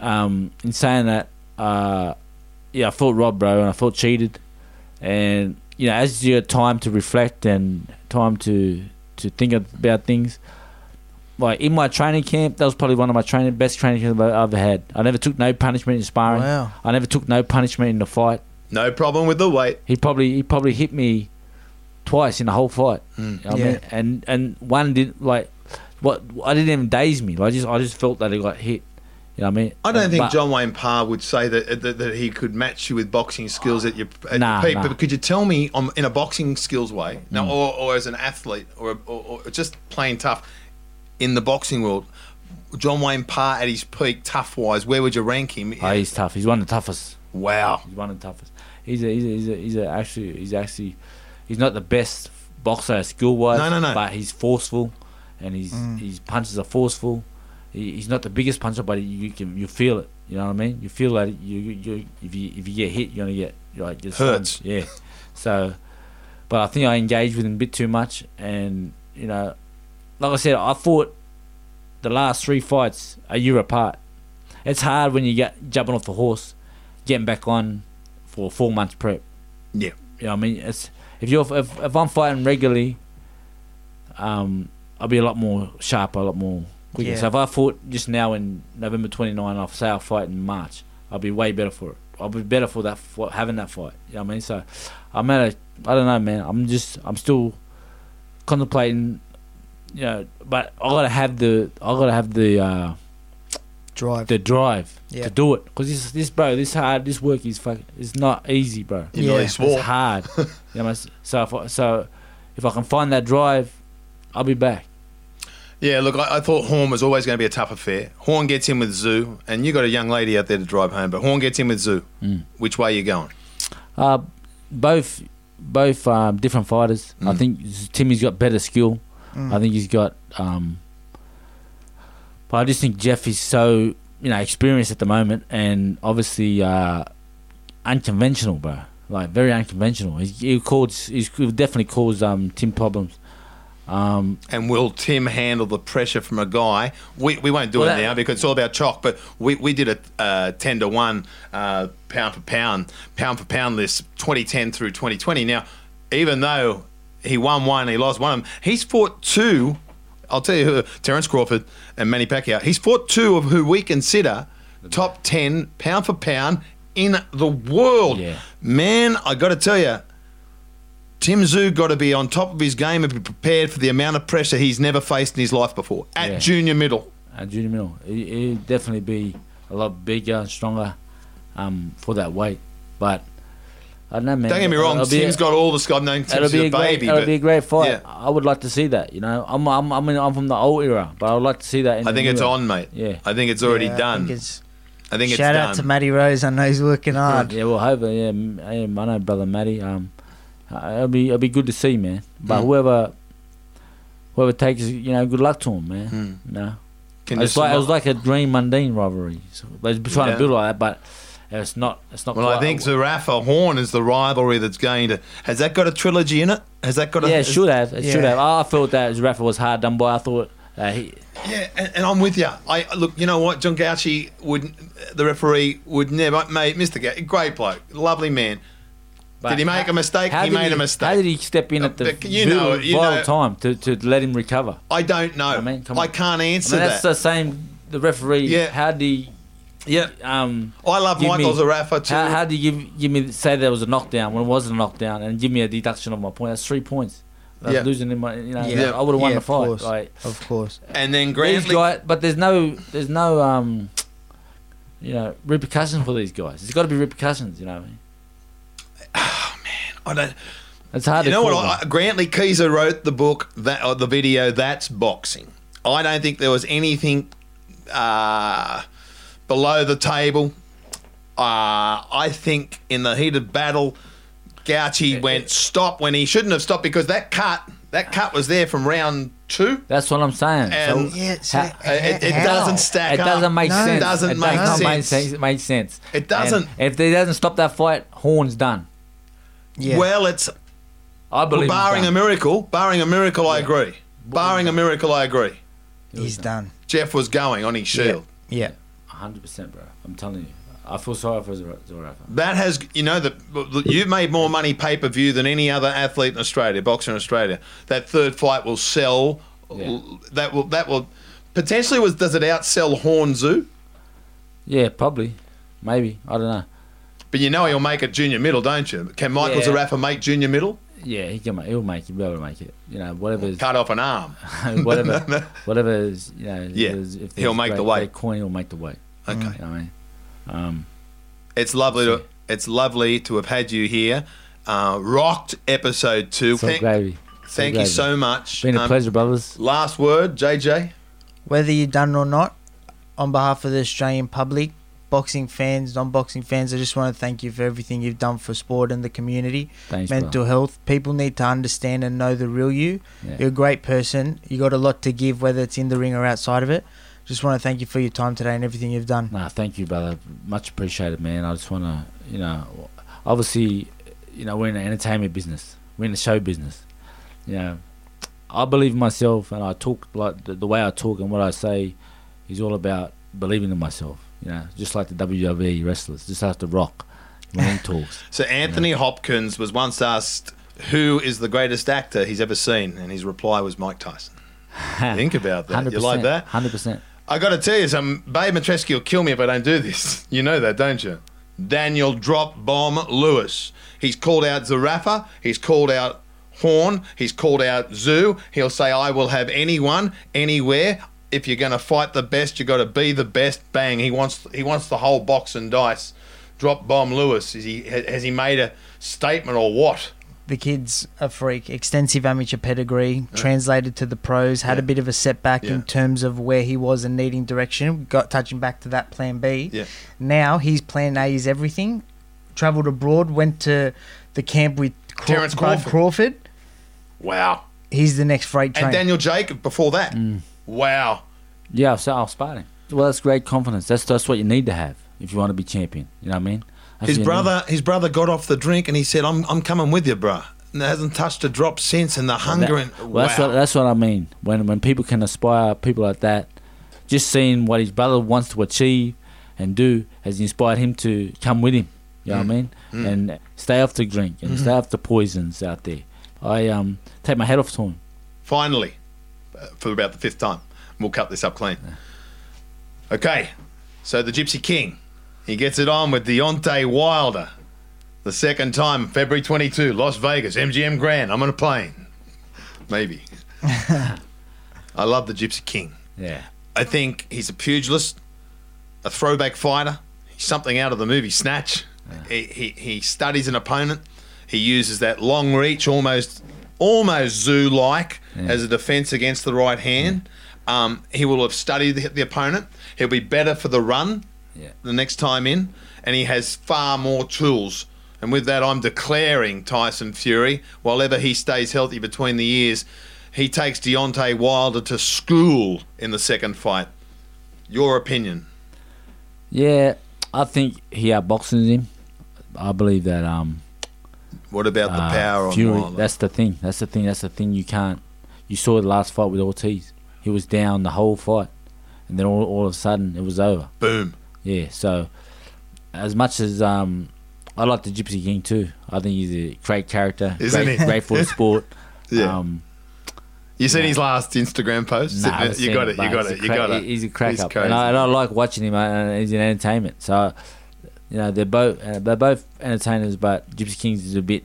um, in saying that, uh, yeah, I felt robbed, bro, and I felt cheated. And you know, as you have time to reflect and time to to think about things, like in my training camp, that was probably one of my training best training camps I've ever had. I never took no punishment in sparring. Wow. I never took no punishment in the fight. no problem with the weight. He probably he probably hit me twice in the whole fight. Mm. You know what I Yeah. mean? And and one did like what I didn't even daze me. Like, I just I just felt that he got hit. You know what I mean? I don't think But- John Wayne Parr would say that, that that he could match you with boxing skills at your at Nah, your peak. nah. But could you tell me, on, in a boxing skills way, now, Mm. or, or as an athlete, or, or, or just plain tough, in the boxing world, John Wayne Parr at his peak, tough wise, where would you rank him? Oh, he's tough. He's one of the toughest. wow. He's one of the toughest. He's a, he's a, he's a, he's a actually he's actually he's not the best boxer skill wise. No, no, no. But he's forceful, and his his punches are forceful. He, he's not the biggest puncher, but you can you feel it. You know what I mean? You feel that you you if you if you get hit, you're gonna get you're like just Hurts. Yeah. So, but I think I engaged with him a bit too much, and you know, like I said, I fought the last three fights a year apart. It's hard when you get jumping off the horse, getting back on for four months prep. Yeah. You know what I mean? It's if you're if, if I'm fighting regularly, um, I'll be a lot more sharper, a lot more quicker. Yeah. So if I fought just now in November 29, I'll say I'll fight in March. I'll be way better for it. I'll be better for that for having that fight. You know what I mean? So I'm at a I don't know, man. I'm just I'm still contemplating. You know, but I gotta have the I gotta have the uh, Drive. the drive Yeah. to do it because this this bro this hard this work is fuck it's not easy, bro. You Yeah. nearly It's. It's hard. [laughs] you know, so if I, so if I can find that drive, I'll be back. Yeah, look, I, I thought Horn was always going to be a tough affair. Horn gets in with Tszyu, and you got a young lady out there to drive home, but Horn gets in with Tszyu. Mm. Which way are you going? Uh, both both um, different fighters. I Mm. think Timmy's got better skill. Mm. I think he's got. Um, but I just think Jeff is so you know experienced at the moment, and obviously uh, unconventional, bro. Like very unconventional. He, he cause he's he'll definitely cause um, Tim problems. Um, And will Tim handle the pressure from a guy? We, we won't do Well, it that- now because it's all about chalk. But we, we did a uh, ten to one uh, pound for pound pound for pound list 2010 through 2020. Now, even though he won one, he lost one of them. He's fought two. I'll tell you who: Terence Crawford and Manny Pacquiao. He's fought two of who we consider top ten pound for pound in the world. Yeah. Man, I got to tell you, Tim Tszyu got to be on top of his game and be prepared for the amount of pressure he's never faced in his life before at Yeah. junior middle. at junior middle. He, he'll definitely be a lot bigger and stronger um, for that weight. But I don't know, man. Don't get me wrong, It'll be a- Tim's got all the Scott known It'll be a a great, baby, it'll but be a great fight. yeah. I would like to see that. You know, I'm, I'm, I mean, I'm from the old era, but I would like to see that. In I think new it's era. on, mate. Yeah. I think it's already Yeah, I done. think it's, I think it's shout done. out to Matty Rose. I know he's working [laughs] hard. Yeah, well, hopefully, yeah, m- yeah, I know, brother Matty. Um, it'll be, it'll be good to see, man. But Mm. whoever, whoever takes, you know, good luck to him, man. Hmm. You know, Can it's like it was like a dream Mundine rivalry. So they're trying Yeah. to build like that, but it's not. It's not. well, I think Zerafa Horn is the rivalry that's going to. Has that got a trilogy in it? Has that got a? Yeah, it should have. It should have. I felt that Rafa was hard done by. I thought uh, he, Yeah, and, and I'm with you. I look. You know what? John Cauchi would, the referee would never. Mate, Mr. Cauchi, great bloke, lovely man. But Did he make a mistake? He did made a mistake. How did he step in Uh, at the but you know- vital, you vital know- time to, to let him recover? I don't know. I mean, come on. I can't I answer mean, that's that. the same. The referee. Yeah. How did he? yeah, Um, I love Michael me- Zerafa too. how, how do you give, give me say there was a knockdown when it wasn't a knockdown and give me a deduction of my point? That's three points. That's Yeah. losing in my, you know, Yeah. I would have won Yeah, the of fight. course. Like Of course. and then these Grantley. guys, but there's no, there's no, um, you know, repercussions for these guys. There's got to be repercussions. You know, what I mean? I don't. it's hard You to know what? call, I, Grantlee Kieza wrote the book that or the video. That's boxing. I don't think there was anything uh, below the table. Uh, I think in the heat of battle, Cauchi went stop when he shouldn't have stopped because that cut, that cut was there from round two. That's what I'm saying. And- so, Yeah, so ha- Uh, it, it doesn't stack it up. doesn't make No. sense. It doesn't it make does not make sense. sense. Make sense. It doesn't. And if he doesn't stop that fight, Horn's done. Yeah. Well, it's I well, believe. barring a miracle. Barring a miracle, I agree. Barring a miracle, I agree. he's done. Jeff was going on his shield. Yeah. hundred percent, bro. I'm telling you, I feel sorry for Zara- Zerafa. That has, you know, that you've made more money pay per view than any other athlete in Australia, boxer in Australia. That third fight will sell. Yeah. That will that will potentially was does it outsell Horn Tszyu? Yeah, probably, maybe. I don't know. But you know he'll make it junior middle, don't you? Can Michael Yeah. Zerafa make junior middle? Yeah, he can. ma- He'll make. He'll be able to make it. You know, whatever. is- Cut off an arm. [laughs] whatever. [laughs] whatever is. You know. Yeah, is- if he'll there's make the weight. great Coin, he'll make the weight. Okay. You know I mean, um, It's lovely to it's lovely to have had you here. Uh, rocked episode two. so Thank, gravy. thank you gravy. so much. Been a Um, pleasure, brothers. Last word, JJ. Whether you've done it or not, on behalf of the Australian public, boxing fans, non-boxing fans, I just want to thank you for everything you've done for sport and the community. Thanks, mental health. People need to understand and know the real you. Yeah. You're a great person. You got a lot to give, whether it's in the ring or outside of it. Just want to thank you for your time today and everything you've done. Nah, thank you, brother. Much appreciated, man. I just want to, you know, obviously, you know, we're in the entertainment business. We're in the show business. You know, I believe in myself, and I talk like the, the way I talk and what I say is all about believing in myself. You know, just like the WWE wrestlers, just like the Rock when he talks. So Anthony Hopkins was once asked who is the greatest actor he's ever seen, and his reply was Mike Tyson. [laughs] Think about that. You like that? Hundred percent. I got to tell you, some Babe Matreski will kill me if I don't do this. [laughs] You know that, don't you? Daniel Drop Bomb Lewis. He's called out Zerafa. He's called out Horn. He's called out Tszyu. He'll say, "I will have anyone, anywhere." If you're going to fight the best, you got to be the best. Bang! He wants he wants the whole box and dice. Drop Bomb Lewis. Is he has he made a statement or what? The kid's a freak. Extensive amateur pedigree, translated to the pros. Had Yeah. a bit of a setback Yeah. in terms of where he was and needing direction. Got touching back to that plan B. Yeah. Now his plan A is everything. Travelled abroad, went to the camp with Craw- Terence Crawford. Crawford. Wow. He's the next freight train. And Daniel Jacob before that. Mm. Wow. Yeah, so I'll sparring. Well, that's great confidence. That's that's what you need to have if you want to be champion. You know what I mean? That's His what you brother, his brother got off the drink and he said, "I'm, I'm coming with you, bruh." And hasn't touched a drop since. And the need. hunger That- and well, that's what that's what I mean. When when people can aspire, people like that, just seeing what his brother wants to achieve and do has inspired him to come with him. You know what I mm. mean? Mm. And stay off the drink and stay mm-hmm. off the poisons out there. I um take my head off to him. Finally, for about the fifth time, we'll cut this up clean. Okay, so the Gypsy King, he gets it on with Deontay Wilder. The second time, February 22, Las Vegas, MGM Grand. I'm on a plane. Maybe. [laughs] I love the Gypsy King. Yeah. I think he's a pugilist, a throwback fighter. He's something out of the movie Snatch. He, he, he studies an opponent. He uses that long reach, almost almost zoo-like, as a defense against the right hand. Um, he will have studied the, the opponent. He'll be better for the run Yeah. the next time in, and he has far more tools. And with that, I'm declaring Tyson Fury, while ever he stays healthy between the ears, he takes Deontay Wilder to school in the second fight. Your opinion? Yeah, I think he outboxes him. I believe that um What about the uh, power on Fury. That's the thing. That's the thing. That's the thing. You can't. You saw the last fight with Ortiz. He was down the whole fight, and then all, all of a sudden it was over. Boom. Yeah. So, as much as um, I like the Gypsy King too. I think he's a great character. Isn't great, he? Great for the [laughs] sport. Yeah. Um, You seen his last Instagram post? nah, I haven't you got it. You got it. You got it. He's a crack He's up, and I, and I like watching him. uh, he's an entertainment. So, you know, they're both uh, they're both entertainers, but Gypsy Kings is a bit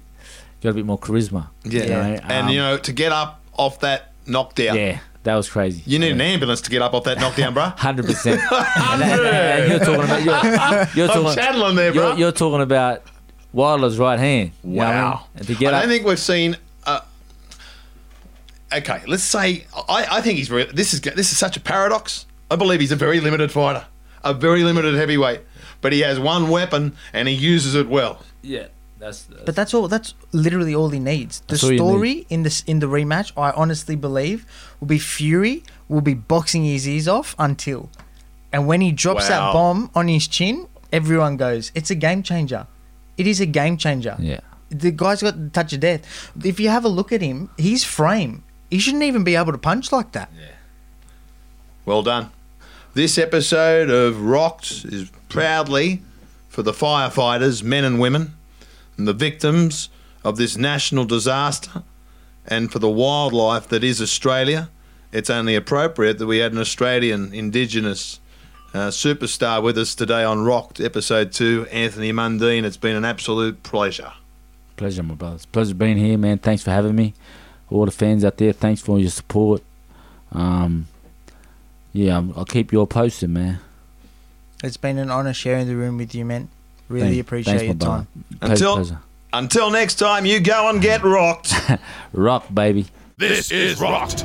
got a bit more charisma. Yeah. you know, and um, you know, to get up off that knockdown, yeah, that was crazy. you need yeah. an ambulance to get up off that knockdown, bro. [laughs] Hundred percent. [laughs] You're talking about you're, you're I'm talking, channeling there, you're, you're talking about Wilder's right hand. You know I mean? Wow. And to get I don't think we've seen. Uh, okay, let's say I, I think he's very. This is this is such a paradox. I believe he's a very limited fighter, a very limited heavyweight, but he has one weapon and he uses it well. yeah, that's, that's But that's all. That's literally all he needs. The That's all you story in this in the rematch, I honestly believe, will be Fury will be boxing his ears off until, and when he drops Wow. that bomb on his chin, everyone goes, "It's a game changer." It is a game changer. yeah. The guy's got the touch of death. If you have a look at him, his frame, he shouldn't even be able to punch like that. Yeah. Well done. This episode of Rocked is proudly for the firefighters, men and women, and the victims of this national disaster, and for the wildlife that is Australia. It's only appropriate that we had an Australian Indigenous uh, superstar with us today on Rocked, episode two, Anthony Mundine. It's been an absolute pleasure. Pleasure, my brothers. Pleasure being here, man. Thanks for having me. All the fans out there, thanks for your support. Um, yeah, I'm- I'll keep you all posted, man. It's been an honor sharing the room with you, man. Really Thank- appreciate thanks, your time. Pleasure, Until- pleasure. Until next time, you go and get rocked. [laughs] Rock, baby. This is Rocked.